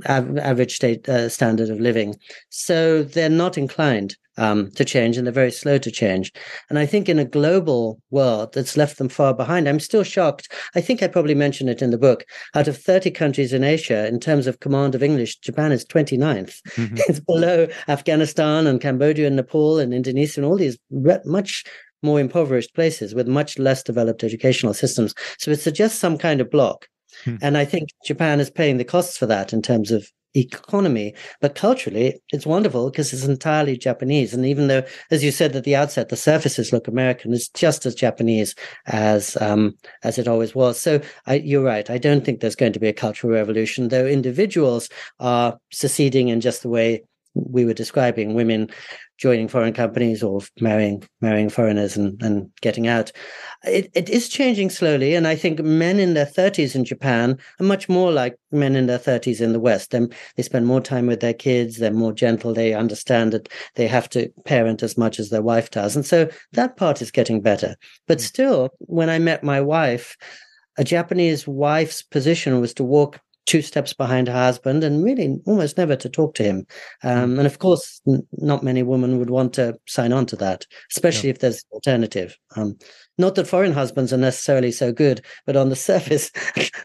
av- average state uh, standard of living. So they're not inclined um, to change and they're very slow to change. And I think in a global world that's left them far behind, I'm still shocked. I think I probably mentioned it in the book. Out of 30 countries in Asia, in terms of command of English, Japan is 29th. Mm-hmm. It's below Afghanistan and Cambodia and Nepal and Indonesia and all these much more impoverished places with much less developed educational systems. So it suggests some kind of block. Hmm. And I think Japan is paying the costs for that in terms of economy. But culturally, it's wonderful because it's entirely Japanese. And even though, as you said at the outset, the surfaces look American, it's just as Japanese as um, as it always was. So I, you're right. I don't think there's going to be a cultural revolution, though individuals are seceding in just the way we were describing women joining foreign companies or marrying marrying foreigners and, and getting out. It, it is changing slowly, and I think men in their 30s in Japan are much more like men in their 30s in the West. They, they spend more time with their kids, they're more gentle, they understand that they have to parent as much as their wife does. And so that part is getting better. But mm. still, when I met my wife, a Japanese wife's position was to walk two steps behind her husband and really almost never to talk to him. Um, and of course, n- not many women would want to sign on to that, especially yeah. if there's an alternative. Um, not that foreign husbands are necessarily so good, but on the surface,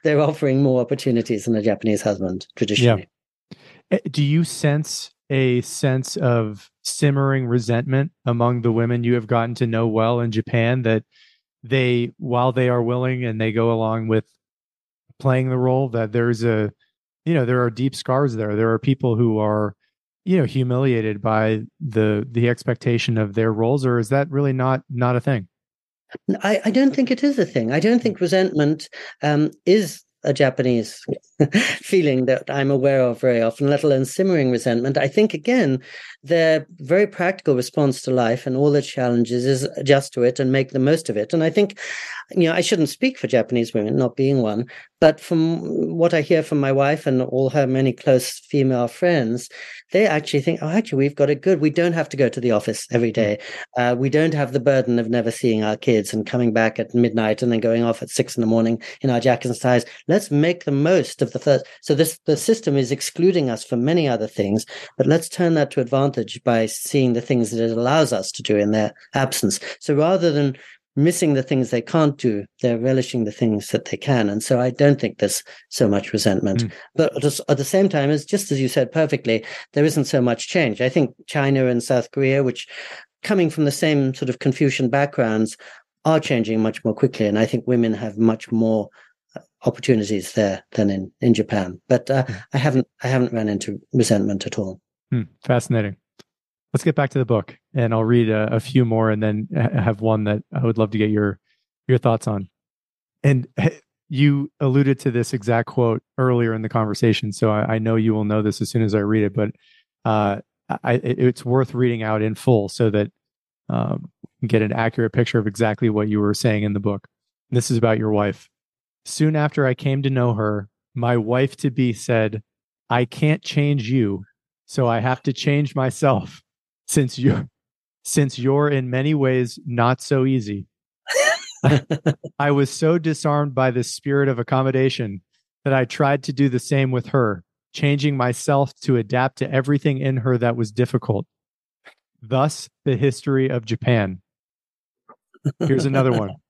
they're offering more opportunities than a Japanese husband traditionally. Yeah. Eh, do you sense a sense of simmering resentment among the women you have gotten to know well in Japan that they, while they are willing and they go along with playing the role that there's a you know there are deep scars there. There are people who are you know humiliated by the the expectation of their roles or is that really not not a thing? I, I don't think it is a thing. I don't think resentment um, is a Japanese feeling that I'm aware of very often, let alone simmering resentment. I think, again, their very practical response to life and all the challenges is adjust to it and make the most of it. And I think, you know, I shouldn't speak for Japanese women, not being one, but from what I hear from my wife and all her many close female friends, they actually think, oh, actually, we've got it good. We don't have to go to the office every hmm. Uh, we don't have the burden of never seeing our kids and coming back at midnight and then going off at six in the morning in our jackets and ties. Let's make the most of the first. So this the system is excluding us from many other things, but let's turn that to advantage by seeing the things that it allows us to do in their absence. So rather than missing the things they can't do, they're relishing the things that they can. And so I don't think there's so much resentment. Mm. But at the same time, as just as you said perfectly, there isn't so much change. I think China and South Korea, which coming from the same sort of Confucian backgrounds, are changing much more quickly. And I think women have much more opportunities there than in, in Japan. But uh, mm. I haven't I haven't run into resentment at all. Mm. Fascinating let's get back to the book and I'll read a, a, few more and then have one that I would love to get your your thoughts on. And you alluded to this exact quote earlier in the conversation, so I, I know you will know this as soon as I read it. But uh, I, it's worth reading out in full so that um, get an accurate picture of exactly what you were saying in the book. This is about your wife. Soon after I came to know her, my wife to be said, "I can't change you, so I have to change myself." since you're since you're in many ways not so easy. I was so disarmed by this spirit of accommodation that I tried to do the same with her, changing myself to adapt to everything in her that was difficult. Thus, the history of Japan. Here's another one.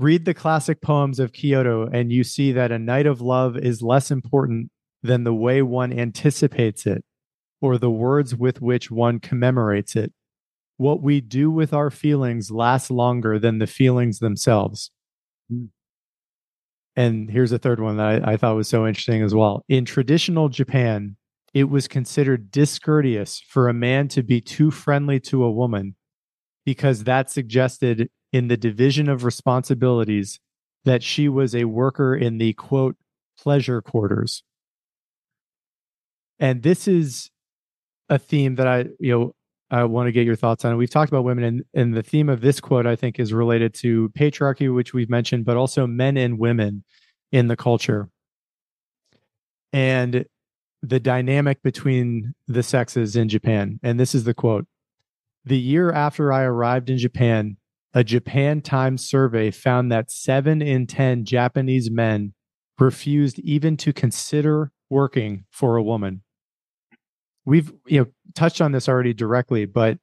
Read the classic poems of Kyoto, and you see that a night of love is less important than the way one anticipates it or the words with which one commemorates it. What we do with our feelings lasts longer than the feelings themselves. Mm. And here's a third one that I, I thought was so interesting as well. In traditional Japan, it was considered discourteous for a man to be too friendly to a woman because that suggested in the division of responsibilities that she was a worker in the quote pleasure quarters. And this is a theme that I, you know, I want to get your thoughts on. We've talked about women, and, and the theme of this quote, I think, is related to patriarchy, which we've mentioned, but also men and women in the culture. And the dynamic between the sexes in Japan. And this is the quote The year after I arrived in Japan, a Japan Times survey found that seven in 10 Japanese men refused even to consider working for a woman. We've you know touched on this already directly but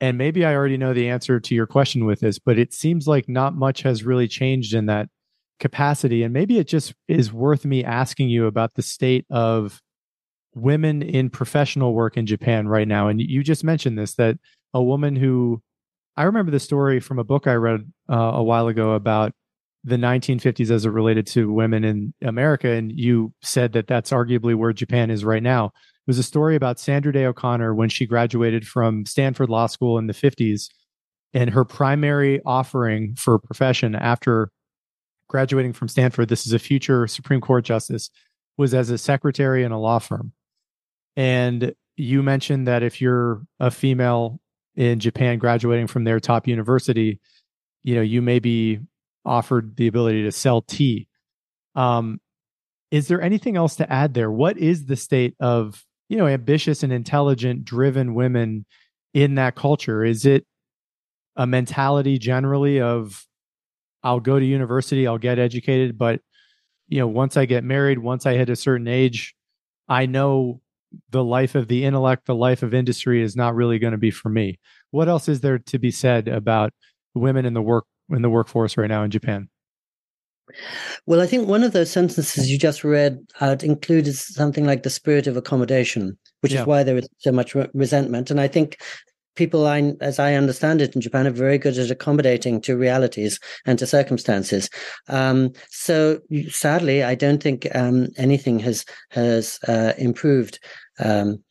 and maybe i already know the answer to your question with this but it seems like not much has really changed in that capacity. And maybe it just is worth me asking you about the state of women in professional work in japan right now. And you just mentioned this that a woman who i remember the story from a book i read uh, a while ago about the 1950s as it related to women in america and you said that that's arguably where japan is right now It was a story about Sandra Day O'Connor when she graduated from Stanford Law School in the 50s. And her primary offering for profession after graduating from Stanford, this is a future Supreme Court justice, was as a secretary in a law firm. And you mentioned that if you're a female in Japan graduating from their top university, you know, you may be offered the ability to sell tea. Um, is there anything else to add there? What is the state of, you know, ambitious and intelligent, driven women in that culture? Is it a mentality generally of I'll go to university, I'll get educated, but you know, once I get married, once I hit a certain age, I know the life of the intellect, the life of industry is not really going to be for me. What else is there to be said about women in the work in the workforce right now in Japan? Well, I think one of those sentences you just read out included something like the spirit of accommodation, which yeah. is why there is so much re- resentment. And I think people, I, as I understand it in Japan, are very good at accommodating to realities and to circumstances. Um, so sadly, I don't think um, anything has has uh, improved. Um,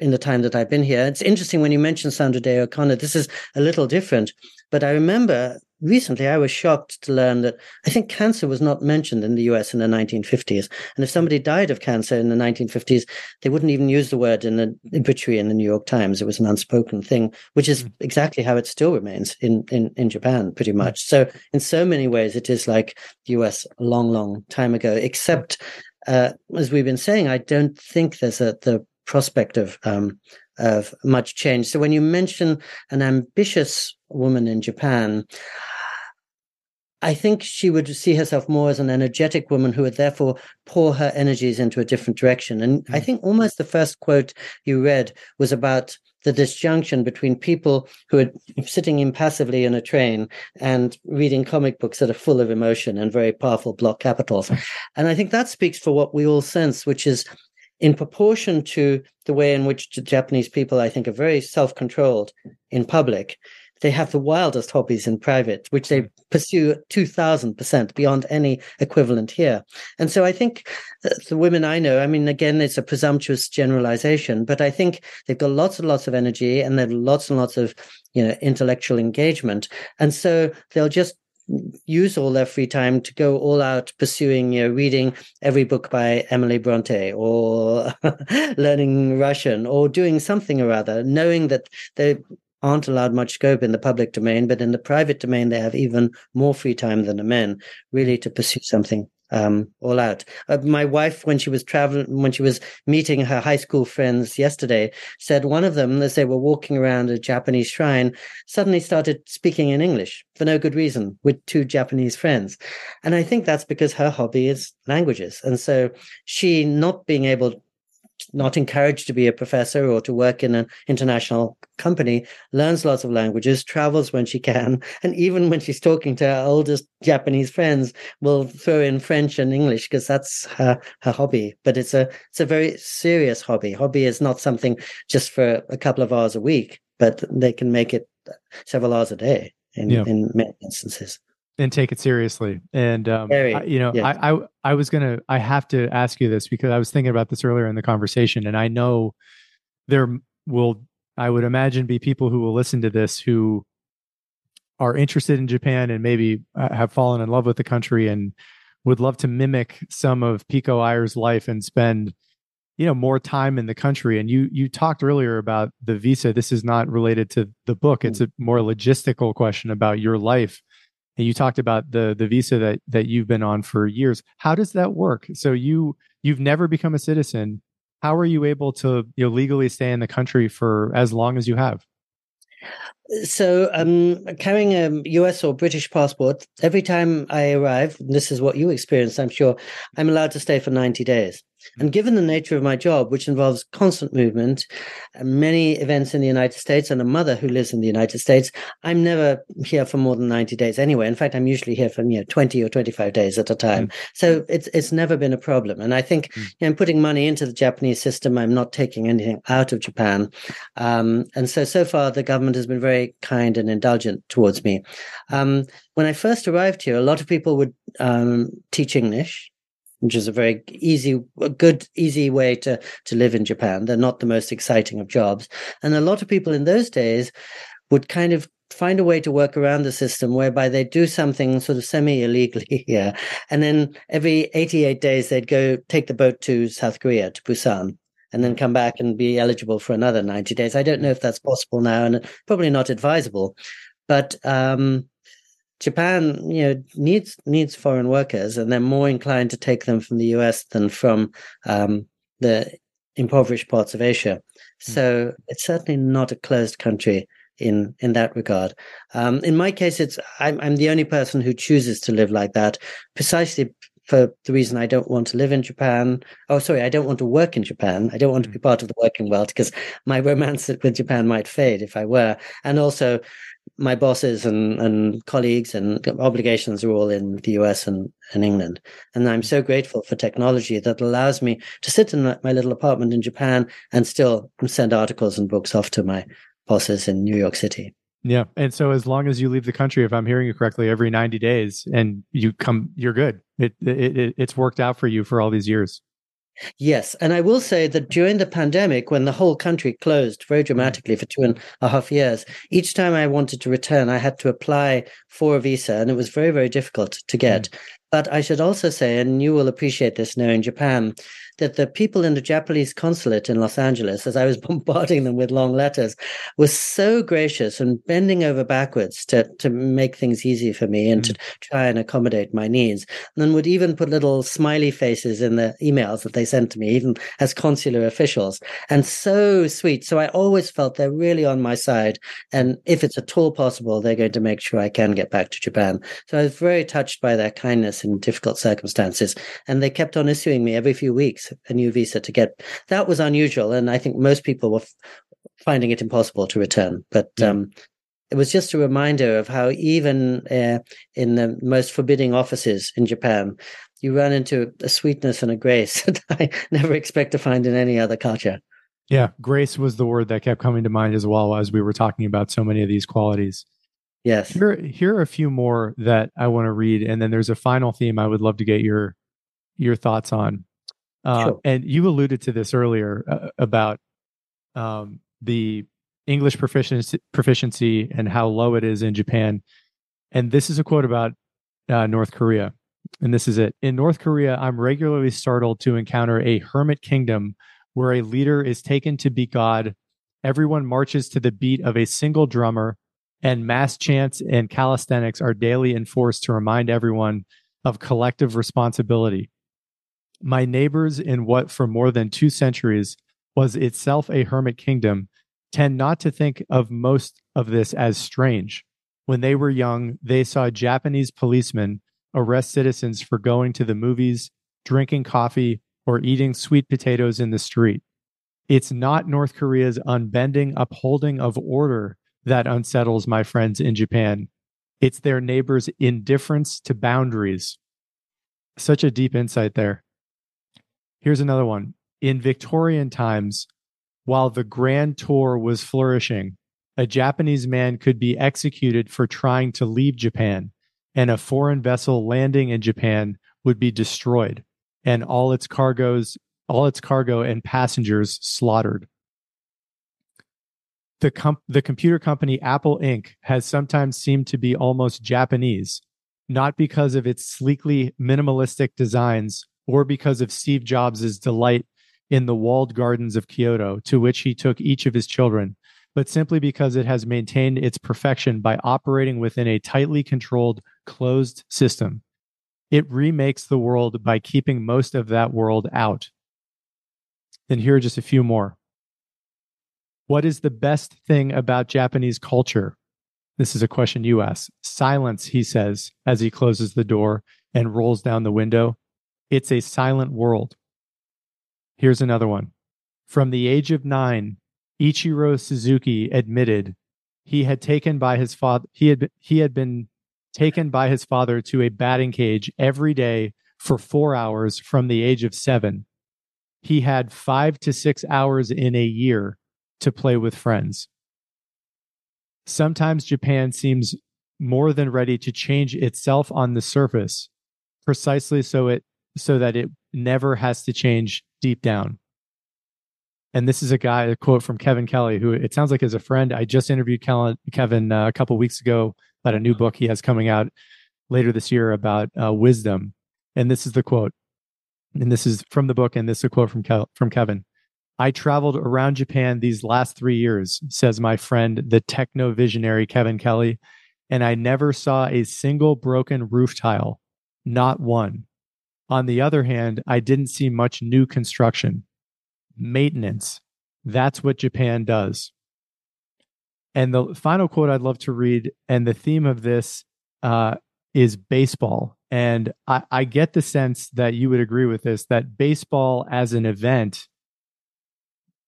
in the time that I've been here, it's interesting when you mention Sandra Day O'Connor. This is a little different, but I remember recently I was shocked to learn that I think cancer was not mentioned in the US in the 1950s. And if somebody died of cancer in the 1950s, they wouldn't even use the word in the obituary in the New York Times. It was an unspoken thing, which is mm. exactly how it still remains in, in, in Japan, pretty much. So in so many ways, it is like the US a long, long time ago, except uh, as we've been saying, I don't think there's a, the prospect of um, of much change. So when you mention an ambitious woman in Japan, I think she would see herself more as an energetic woman who would therefore pour her energies into a different direction. And I mm. think almost the first quote you read was about the disjunction between people who are sitting impassively in a train and reading comic books that are full of emotion and very powerful block capitals. And I think that speaks for what we all sense, which is in proportion to the way in which Japanese people, I think, are very self controlled in public they have the wildest hobbies in private, which they hmm. pursue 2000% beyond any equivalent here. And so I think uh, the women I know, I mean, again, it's a presumptuous generalization, but I think they've got lots and lots of energy and they've lots and lots of, you know, intellectual engagement. And so they'll just use all their free time to go all out pursuing, you know, reading every book by Emily Bronte or learning Russian or doing something or other, knowing that they aren't allowed much scope in the public domain, but in the private domain, they have even more free time than the men, really to pursue something um, all out. Uh, my wife, when she was traveling, when she was meeting her high school friends yesterday, said one of them, as they were walking around a Japanese shrine, suddenly started speaking in English for no good reason with two Japanese friends. And I think that's because her hobby is languages. And so she not being able not encouraged to be a professor or to work in an international company, learns lots of languages, travels when she can, and even when she's talking to her oldest Japanese friends, will throw in French and English because that's her her hobby. But it's a it's a very serious hobby. Hobby is not something just for a couple of hours a week, but they can make it several hours a day in, yeah. in many instances and take it seriously. And um, I, you know, I, I I was gonna I have to ask you this because I was thinking about this earlier in the conversation, and I know there will I would imagine be people who will listen to this who are interested in Japan and maybe uh, have fallen in love with the country and would love to mimic some of Pico Iyer's life and spend you know more time in the country. And you you talked earlier about the visa. This is not related to the book. It's mm. a more logistical question about your life and you talked about the the visa that that you've been on for years. How does that work? So you you've never become a citizen. How are you able to you know legally stay in the country for as long as you have? So um, carrying a us or british passport every time i arrive this is what you experienced i'm sure i'm allowed to stay for 90 days and given the nature of my job, which involves constant movement, many events in the United States, and a mother who lives in the United States, I'm never here for more than 90 days anyway. In fact, I'm usually here for you know 20 or 25 days at a time. Mm. So it's it's never been a problem. And I think mm. you know, I'm putting money into the Japanese system. I'm not taking anything out of Japan. Um, and so so far the government has been very kind and indulgent towards me. Um, when I first arrived here, a lot of people would um, teach English which is a very easy, a good, easy way to, to live in Japan. They're not the most exciting of jobs. And a lot of people in those days would kind of find a way to work around the system whereby they do something sort of semi illegally here. And then every 88 days, they'd go take the boat to South Korea, to Busan. and then come back and be eligible for another 90 days. I don't know if that's possible now and probably not advisable. But um, Japan, you know, needs needs foreign workers, and they're more inclined to take them from the US than from um, the impoverished parts of Asia. Hmm. So it's certainly not a closed country in in that regard. Um, in my case, it's I'm, I'm the only person who chooses to live like that, precisely for the reason I don't want to live in Japan. Oh, sorry, I don't want to work in Japan. I don't want to be hmm. part of the working world because my romance with Japan might fade if I were. And also, my bosses and, and colleagues and obligations are all in the US and, and England. And I'm so grateful for technology that allows me to sit in my little apartment in Japan and still send articles and books off to my bosses in New York City. Yeah. And so as long as you leave the country, if I'm hearing you correctly, every 90 days and you come, you're good. It, it, it it's worked out for you for all these years. Yes. And I will say that during the pandemic, when the whole country closed very mm. dramatically for two and a half years, each time I wanted to return, I had to apply for a visa, and it was very, very difficult to get. But I should also say, and you will appreciate this now in Japan, that the people in the Japanese consulate in Los Angeles, as I was bombarding them with long letters, were so gracious and bending over backwards to, to make things easy for me and mm. to try and accommodate my needs. And then would even put little smiley faces in the emails that they sent to me, even as consular officials. And so sweet. So I always felt they're really on my side. And if it's at all possible, they're going to make sure I can get back to Japan. So I was very touched by their kindness in difficult circumstances. And they kept on issuing me every few weeks a new visa to get. That was unusual, and I think most people were f- finding it impossible to return. But yeah. um, it was just a reminder of how even uh, in the most forbidding offices in Japan, you run into a sweetness and a grace that I never expect to find in any other culture. Yeah, grace was the word that kept coming to mind as well as we were talking about so many of these qualities. Yes. Here, here are a few more that I want to read, and then there's a final theme I would love to get your your thoughts on. Uh, sure. And you alluded to this earlier uh, about um, the English proficiency, proficiency and how low it is in Japan. And this is a quote about uh, North Korea. And this is it. In North Korea, I'm regularly startled to encounter a hermit kingdom where a leader is taken to be God. Everyone marches to the beat of a single drummer, and mass chants and calisthenics are daily enforced to remind everyone of collective responsibility. My neighbors in what for more than two centuries was itself a hermit kingdom tend not to think of most of this as strange. When they were young, they saw Japanese policemen arrest citizens for going to the movies, drinking coffee, or eating sweet potatoes in the street. It's not North Korea's unbending upholding of order that unsettles my friends in Japan. It's their neighbors' indifference to boundaries. Such a deep insight there. Here's another one. In Victorian times, while the Grand Tour was flourishing, a Japanese man could be executed for trying to leave Japan, and a foreign vessel landing in Japan would be destroyed, and all its cargoes, all its cargo and passengers slaughtered. The, com- the computer company Apple Inc. has sometimes seemed to be almost Japanese, not because of its sleekly minimalistic designs or because of Steve Jobs' delight in the walled gardens of Kyoto, to which he took each of his children, but simply because it has maintained its perfection by operating within a tightly controlled, closed system. It remakes the world by keeping most of that world out. And here are just a few more. What is the best thing about Japanese culture? This is a question you ask. Silence, he says, as he closes the door and rolls down the window. It's a silent world. Here's another one. From the age of nine, Ichiro Suzuki admitted he had taken by his father he had he had been taken by his father to a batting cage every day for 4 hours from the age of 7. He had 5 to 6 hours in a year to play with friends. Sometimes Japan seems more than ready to change itself on the surface precisely so it so that it never has to change deep down. And this is a guy, a quote from Kevin Kelly, who it sounds like is a friend. I just interviewed Kevin uh, a couple weeks ago about a new book he has coming out later this year about uh, wisdom. And this is the quote. And this is from the book, and this is a quote from, from Kevin. I traveled around Japan these last three years, says my friend, the techno visionary Kevin Kelly, and I never saw a single broken roof tile, not one. On the other hand, I didn't see much new construction. Maintenance. That's what Japan does. And the final quote I'd love to read, and the theme of this uh, is baseball. And I, I get the sense that you would agree with this that baseball as an event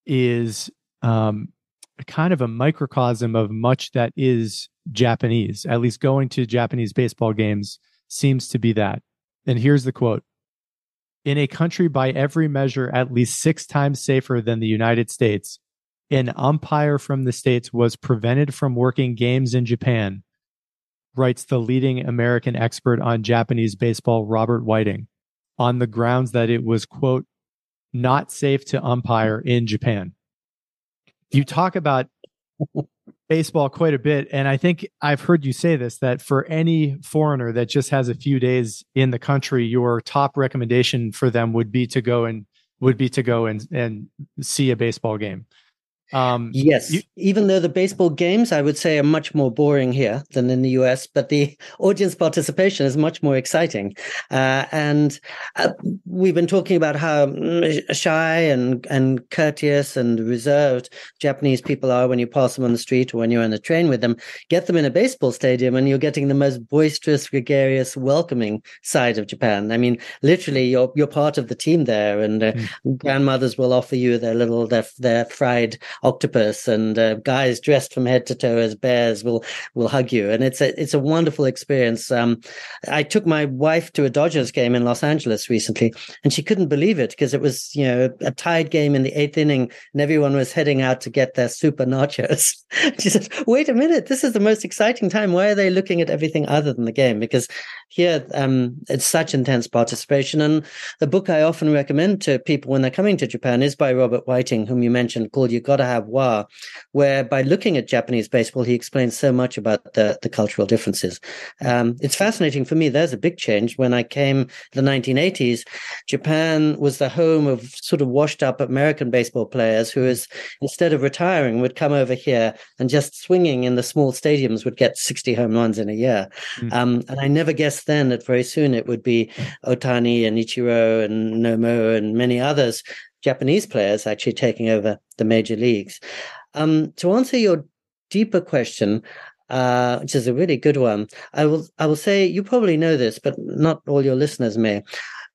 is um, kind of a microcosm of much that is Japanese. At least going to Japanese baseball games seems to be that. And here's the quote In a country by every measure at least six times safer than the United States, an umpire from the States was prevented from working games in Japan, writes the leading American expert on Japanese baseball, Robert Whiting, on the grounds that it was, quote, not safe to umpire in Japan. You talk about baseball quite a bit. And I think I've heard you say this that for any foreigner that just has a few days in the country, your top recommendation for them would be to go and would be to go and, and see a baseball game. Um, yes, you, even though the baseball games, I would say, are much more boring here than in the US, but the audience participation is much more exciting. Uh, and uh, we've been talking about how mm, shy and, and courteous and reserved Japanese people are when you pass them on the street or when you're on the train with them. Get them in a baseball stadium, and you're getting the most boisterous, gregarious, welcoming side of Japan. I mean, literally, you're you're part of the team there, and uh, mm. grandmothers will offer you their little their their fried octopus and uh, guys dressed from head to toe as bears will will hug you. And it's a it's a wonderful experience. Um, i took my wife to a dodgers game in los angeles recently and she couldn't believe it because it was you know a tied game in the eighth inning and everyone was heading out to get their super nachos. She said wait a minute this is the most exciting time. Why are they looking at everything other than the game? Because here um, it's such intense participation. And the book i often recommend to people when they're coming to japan is by robert whiting whom you mentioned called you gotta have wa, where by looking at Japanese baseball, he explains so much about the, the cultural differences. Um, it's fascinating for me. There's a big change. When I came the 1980s, Japan was the home of sort of washed up American baseball players who, is, instead of retiring, would come over here and just swinging in the small stadiums would get 60 home runs in a year. Mm. Um, and I never guessed then that very soon it would be Ohtani and Ichiro and Nomo and many others Japanese players actually taking over the major leagues. Um, to answer your deeper question, uh, which is a really good one, I will I will say you probably know this, but not all your listeners may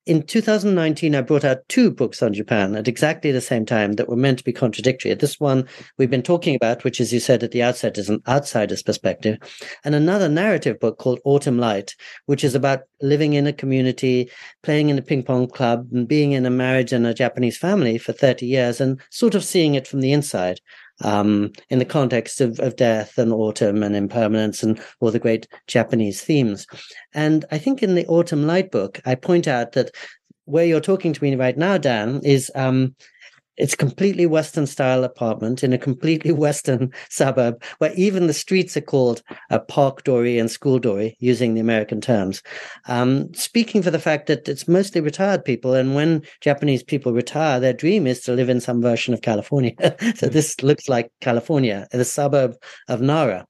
in 2019, I brought out two books on Japan at exactly the same time that were meant to be contradictory. This one we've been talking about, which, as you said at the outset, is an outsider's perspective, and another narrative book called Autumn Light, which is about living in a community, playing in a ping pong club, and being in a marriage and a Japanese family for 30 years and sort of seeing it from the inside um, in the context of, of death and autumn and impermanence and all the great Japanese themes. And I think in the Autumn Light book, I point out that where you're talking to me right now, Dan, is um, it's completely Western style apartment in a completely Western suburb where even the streets are called a park dori and school dori using the American terms. Um, speaking for the fact that it's mostly retired people. And when Japanese people retire, their dream is to live in some version of California. so hmm. this looks like California, the suburb of Nara.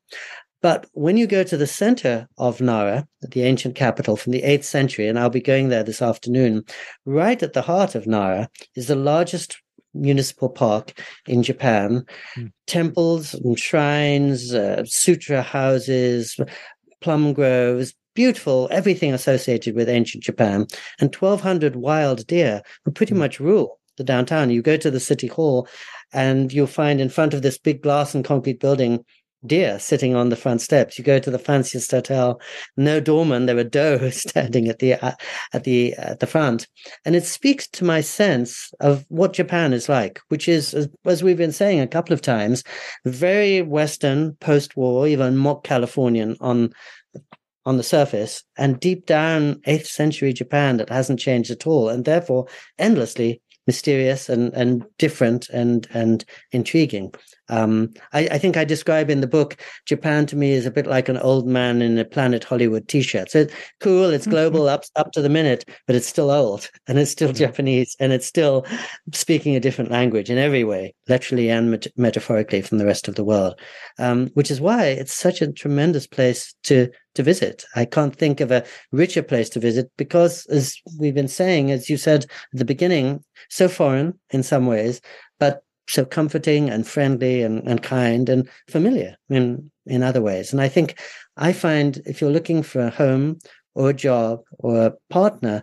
But when you go to the center of Nara, the ancient capital from the 8th century, and I'll be going there this afternoon, right at the heart of Nara is the largest municipal park in Japan. Mm. Temples and shrines, uh, sutra houses, plum groves, beautiful, everything associated with ancient Japan. And 1,200 wild deer who pretty mm. much rule the downtown. You go to the city hall and you'll find in front of this big glass and concrete building deer sitting on the front steps. You go to the fanciest hotel, no doorman, there are doe standing at the uh, at the at the front, and it speaks to my sense of what Japan is like, which is, as, as we've been saying a couple of times, very Western, post-war, even mock Californian on on the surface, and deep down, eighth century Japan that hasn't changed at all, and therefore endlessly mysterious and and different and and intriguing. Um, I, I, think I describe in the book Japan to me is a bit like an old man in a Planet Hollywood T-shirt. So it's cool, it's mm-hmm. global, up up to the minute, but it's still old and it's still Japanese and it's still speaking a different language in every way, literally and met- metaphorically from the rest of the world. Um, which is why it's such a tremendous place to to visit. I can't think of a richer place to visit because, as we've been saying, as you said at the beginning, so foreign in some ways, but so comforting and friendly and, and kind and familiar in in other ways. And I think I find if you're looking for a home or a job or a partner,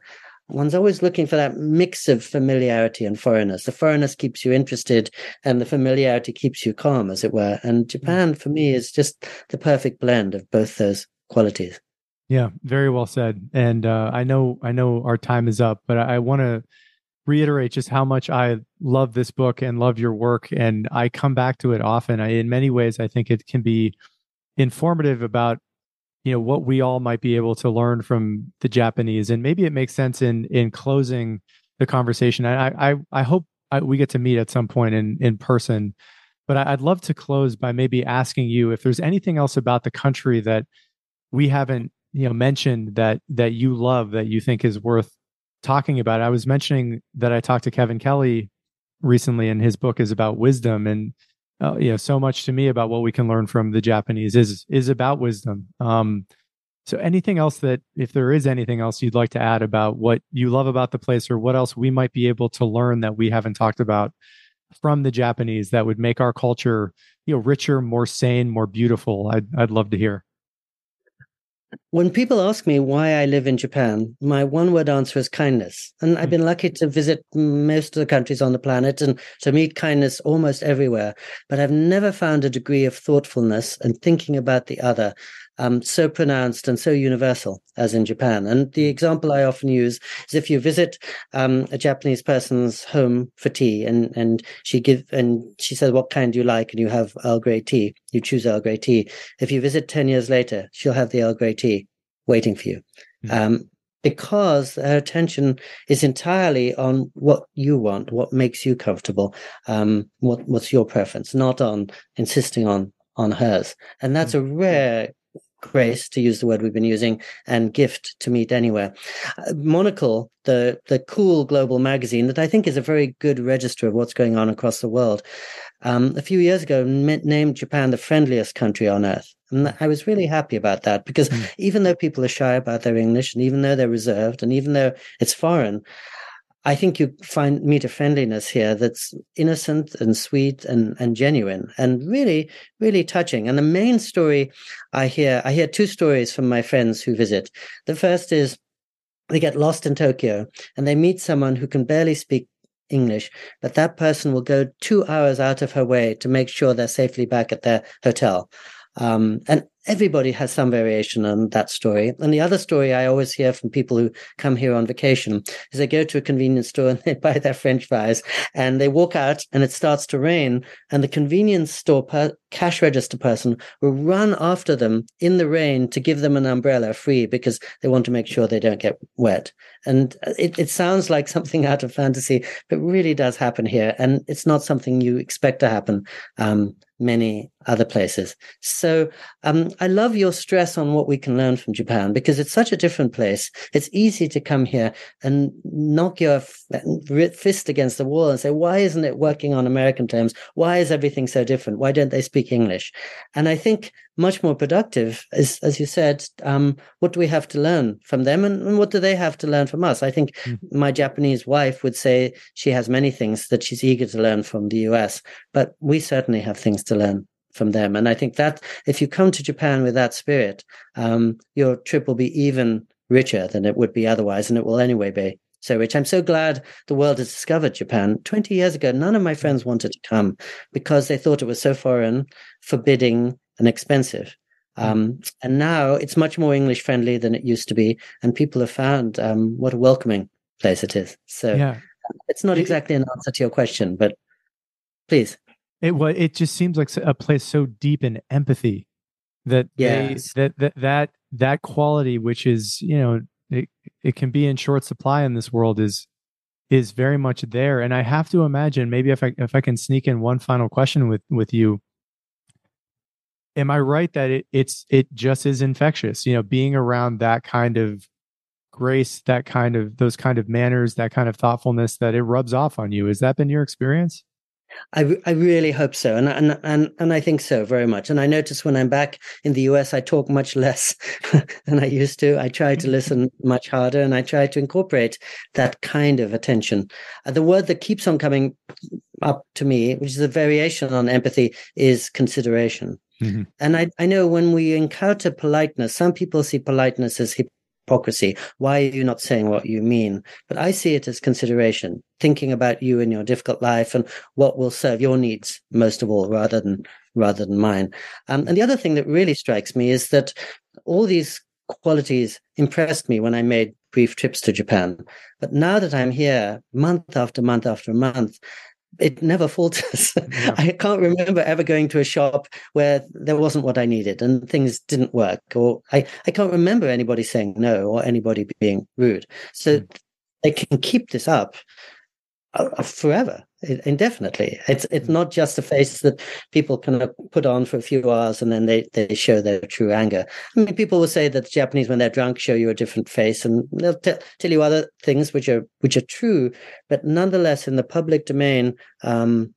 one's always looking for that mix of familiarity and foreignness. The foreignness keeps you interested and the familiarity keeps you calm, as it were. And mm. Japan for me is just the perfect blend of both those qualities. Yeah, very well said. And uh, I know I know our time is up, but I, I want to reiterate just how much I love this book and love your work. And I come back to it often. I, in many ways, I think it can be informative about you know what we all might be able to learn from the Japanese, and maybe it makes sense in in closing the conversation. I I I hope I, we get to meet at some point in in person, but I, I'd love to close by maybe asking you if there's anything else about the country that we haven't you know mentioned that that you love that you think is worth talking about. I was mentioning that I talked to Kevin Kelly recently, and his book is about wisdom, and uh, you know, so much to me about what we can learn from the Japanese is is about wisdom. Um, so, anything else that, if there is anything else you'd like to add about what you love about the place, or what else we might be able to learn that we haven't talked about from the Japanese that would make our culture, you know, richer, more sane, more beautiful, I'd I'd love to hear. When people ask me why I live in Japan, my one word answer is kindness. And I've hmm. been lucky to visit most of the countries on the planet and to meet kindness almost everywhere. But I've never found a degree of thoughtfulness and thinking about the other um, so pronounced and so universal as in Japan. And the example I often use is if you visit um, a Japanese person's home for tea, and and she give and she says, "What kind do you like?" and you have Earl Grey tea. You choose Earl Grey tea. If you visit ten years later, she'll have the Earl Grey tea waiting for you. Mm-hmm. Um, because her attention is entirely on what you want, what makes you comfortable, um, what what's your preference, not on insisting on on hers. And that's a mm-hmm. rare grace to use the word we've been using and gift to meet anywhere. Uh, monocle the the cool global magazine that i think is a very good register of what's going on across the world. Um, a few years ago named japan the friendliest country on earth. And i was really happy about that because mm. even though people are shy about their english and even though they're reserved and even though it's foreign I think you find meet a friendliness here that's innocent and sweet and, and genuine and really, really touching. And the main story I hear, I hear two stories from my friends who visit. The first is they get lost in Tokyo and they meet someone who can barely speak English, but that person will go two hours out of her way to make sure they're safely back at their hotel. Um, and everybody has some variation on that story. And the other story I always hear from people who come here on vacation is they go to a convenience store and they buy their French fries and they walk out and it starts to rain and the convenience store per- cash register person will run after them in the rain to give them an umbrella free because they want to make sure they don't get wet. And it, it sounds like something out of fantasy, but really does happen here. And it's not something you expect to happen um, many other places. So um, I love your stress on what we can learn from Japan because it's such a different place. It's easy to come here and knock your fist against the wall and say, why isn't it working on American terms? Why is everything so different? Why don't they speak English? And I think much more productive is, as you said, um, what do we have to learn from them and, and, what do they have to learn from us? I think mm-hmm. my Japanese wife would say she has many things that she's eager to learn from the US, but we certainly have things to learn from them. And I think that if you come to Japan with that spirit, um, your trip will be even richer than it would be otherwise, and it will anyway be so rich. I'm so glad the world has discovered Japan. 20 years ago, none of my friends wanted to come because they thought it was so foreign, forbidding, and expensive. Um, and now it's much more English friendly than it used to be, and people have found um, what a welcoming place it is. So yeah. it's not exactly an answer to your question, but please. It well, it just seems like a place so deep in empathy that yes. they, that that that that quality, which is you know it, it can be in short supply in this world, is is very much there. And I have to imagine maybe if I if I can sneak in one final question with with you. Am I right that it, it's it just is infectious? You know, being around that kind of grace, that kind of those kind of manners, that kind of thoughtfulness, that it rubs off on you. Has that been your experience? I, I really hope so, and and and and I think so very much. And I notice when I'm back in the US, I talk much less than I used to. I try to listen much harder, and I try to incorporate that kind of attention. Uh, the word that keeps on coming up to me, which is a variation on empathy, is consideration. Mm-hmm. And I, I know when we encounter politeness, some people see politeness as hypocrisy. Why are you not saying what you mean? But I see it as consideration, thinking about you and your difficult life and what will serve your needs most of all, rather than rather than mine. Um, and the other thing that really strikes me is that all these qualities impressed me when I made brief trips to Japan. But now that I'm here, month after month after month, it never falters. Yeah. I can't remember ever going to a shop where there wasn't what I needed and things didn't work, or I, I can't remember anybody saying no or anybody being rude. So mm. they can keep this up forever indefinitely. It's it's not just a face that people kind of put on for a few hours and then they, they show their true anger. I mean, people will say that the Japanese, when they're drunk, show you a different face, and they'll t- tell you other things which are which are true, but nonetheless, in the public domain, um,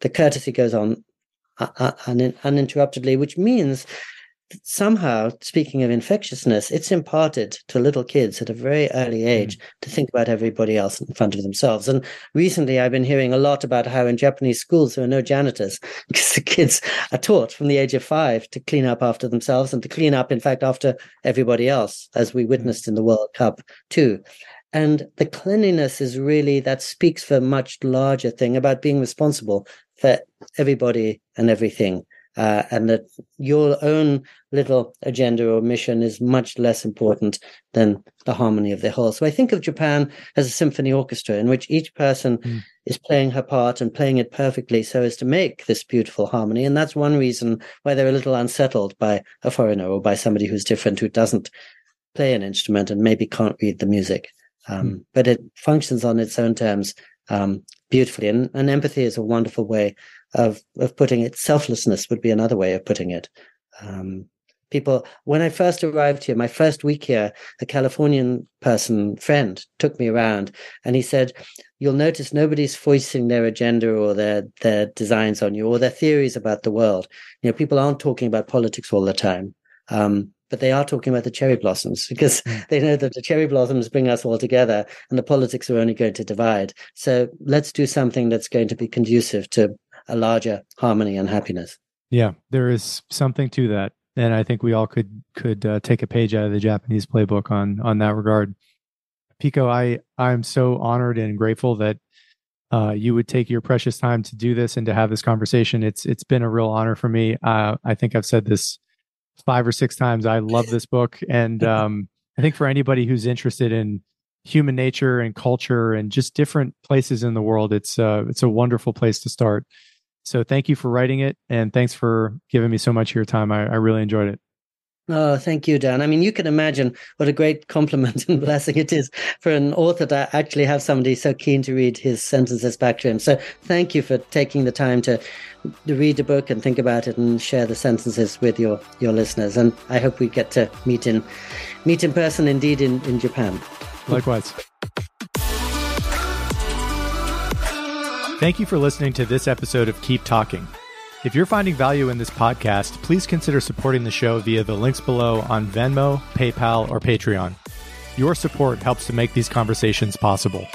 the courtesy goes on uh, uh, un- uninterruptedly, which means somehow, speaking of infectiousness, it's imparted to little kids at a very early age mm. to think about everybody else in front of themselves. And recently, I've been hearing a lot about how in Japanese schools there are no janitors because the kids are taught from the age of five to clean up after themselves and to clean up, in fact, after everybody else, as we mm. witnessed in the World Cup too. And the cleanliness is really that speaks for a much larger thing about being responsible for everybody and everything uh, and that your own little agenda or mission is much less important than the harmony of the whole. So I think of Japan as a symphony orchestra in which each person mm. is playing her part and playing it perfectly so as to make this beautiful harmony. And that's one reason why they're a little unsettled by a foreigner or by somebody who's different who doesn't play an instrument and maybe can't read the music. Um, mm. But it functions on its own terms um, beautifully. And, and empathy is a wonderful way of of putting it. Selflessness would be another way of putting it. Um, people, when I first arrived here, my first week here, a Californian person friend took me around, and he said, "You'll notice nobody's voicing their agenda or their their designs on you or their theories about the world. You know, people aren't talking about politics all the time." Um, but they are talking about the cherry blossoms because hmm. they know that the cherry blossoms bring us all together and the politics are only going to divide. So let's do something that's going to be conducive to a larger harmony and happiness. Yeah, there is something to that, and I think we all could could uh, take a page out of the Japanese playbook on on that regard. Pico, I I'm so honored and grateful that uh, you would take your precious time to do this and to have this conversation. It's it's been a real honor for me. Uh, I think I've said this five or six times. I love this book, and um, I think for anybody who's interested in human nature and culture and just different places in the world, it's uh, it's a wonderful place to start. So thank you for writing it and thanks for giving me so much of your time. I, I really enjoyed it. Oh, thank you, Dan. I mean, you can imagine what a great compliment and blessing it is for an author to actually have somebody so keen to read his sentences back to him. So, thank you for taking the time to, to read the book and think about it and share the sentences with your your listeners. And I hope we get to meet in meet in person, indeed, in in Japan. Likewise. Thank you for listening to this episode of Keep Talking. If you're finding value in this podcast, please consider supporting the show via the links below on Venmo, PayPal, or Patreon. Your support helps to make these conversations possible.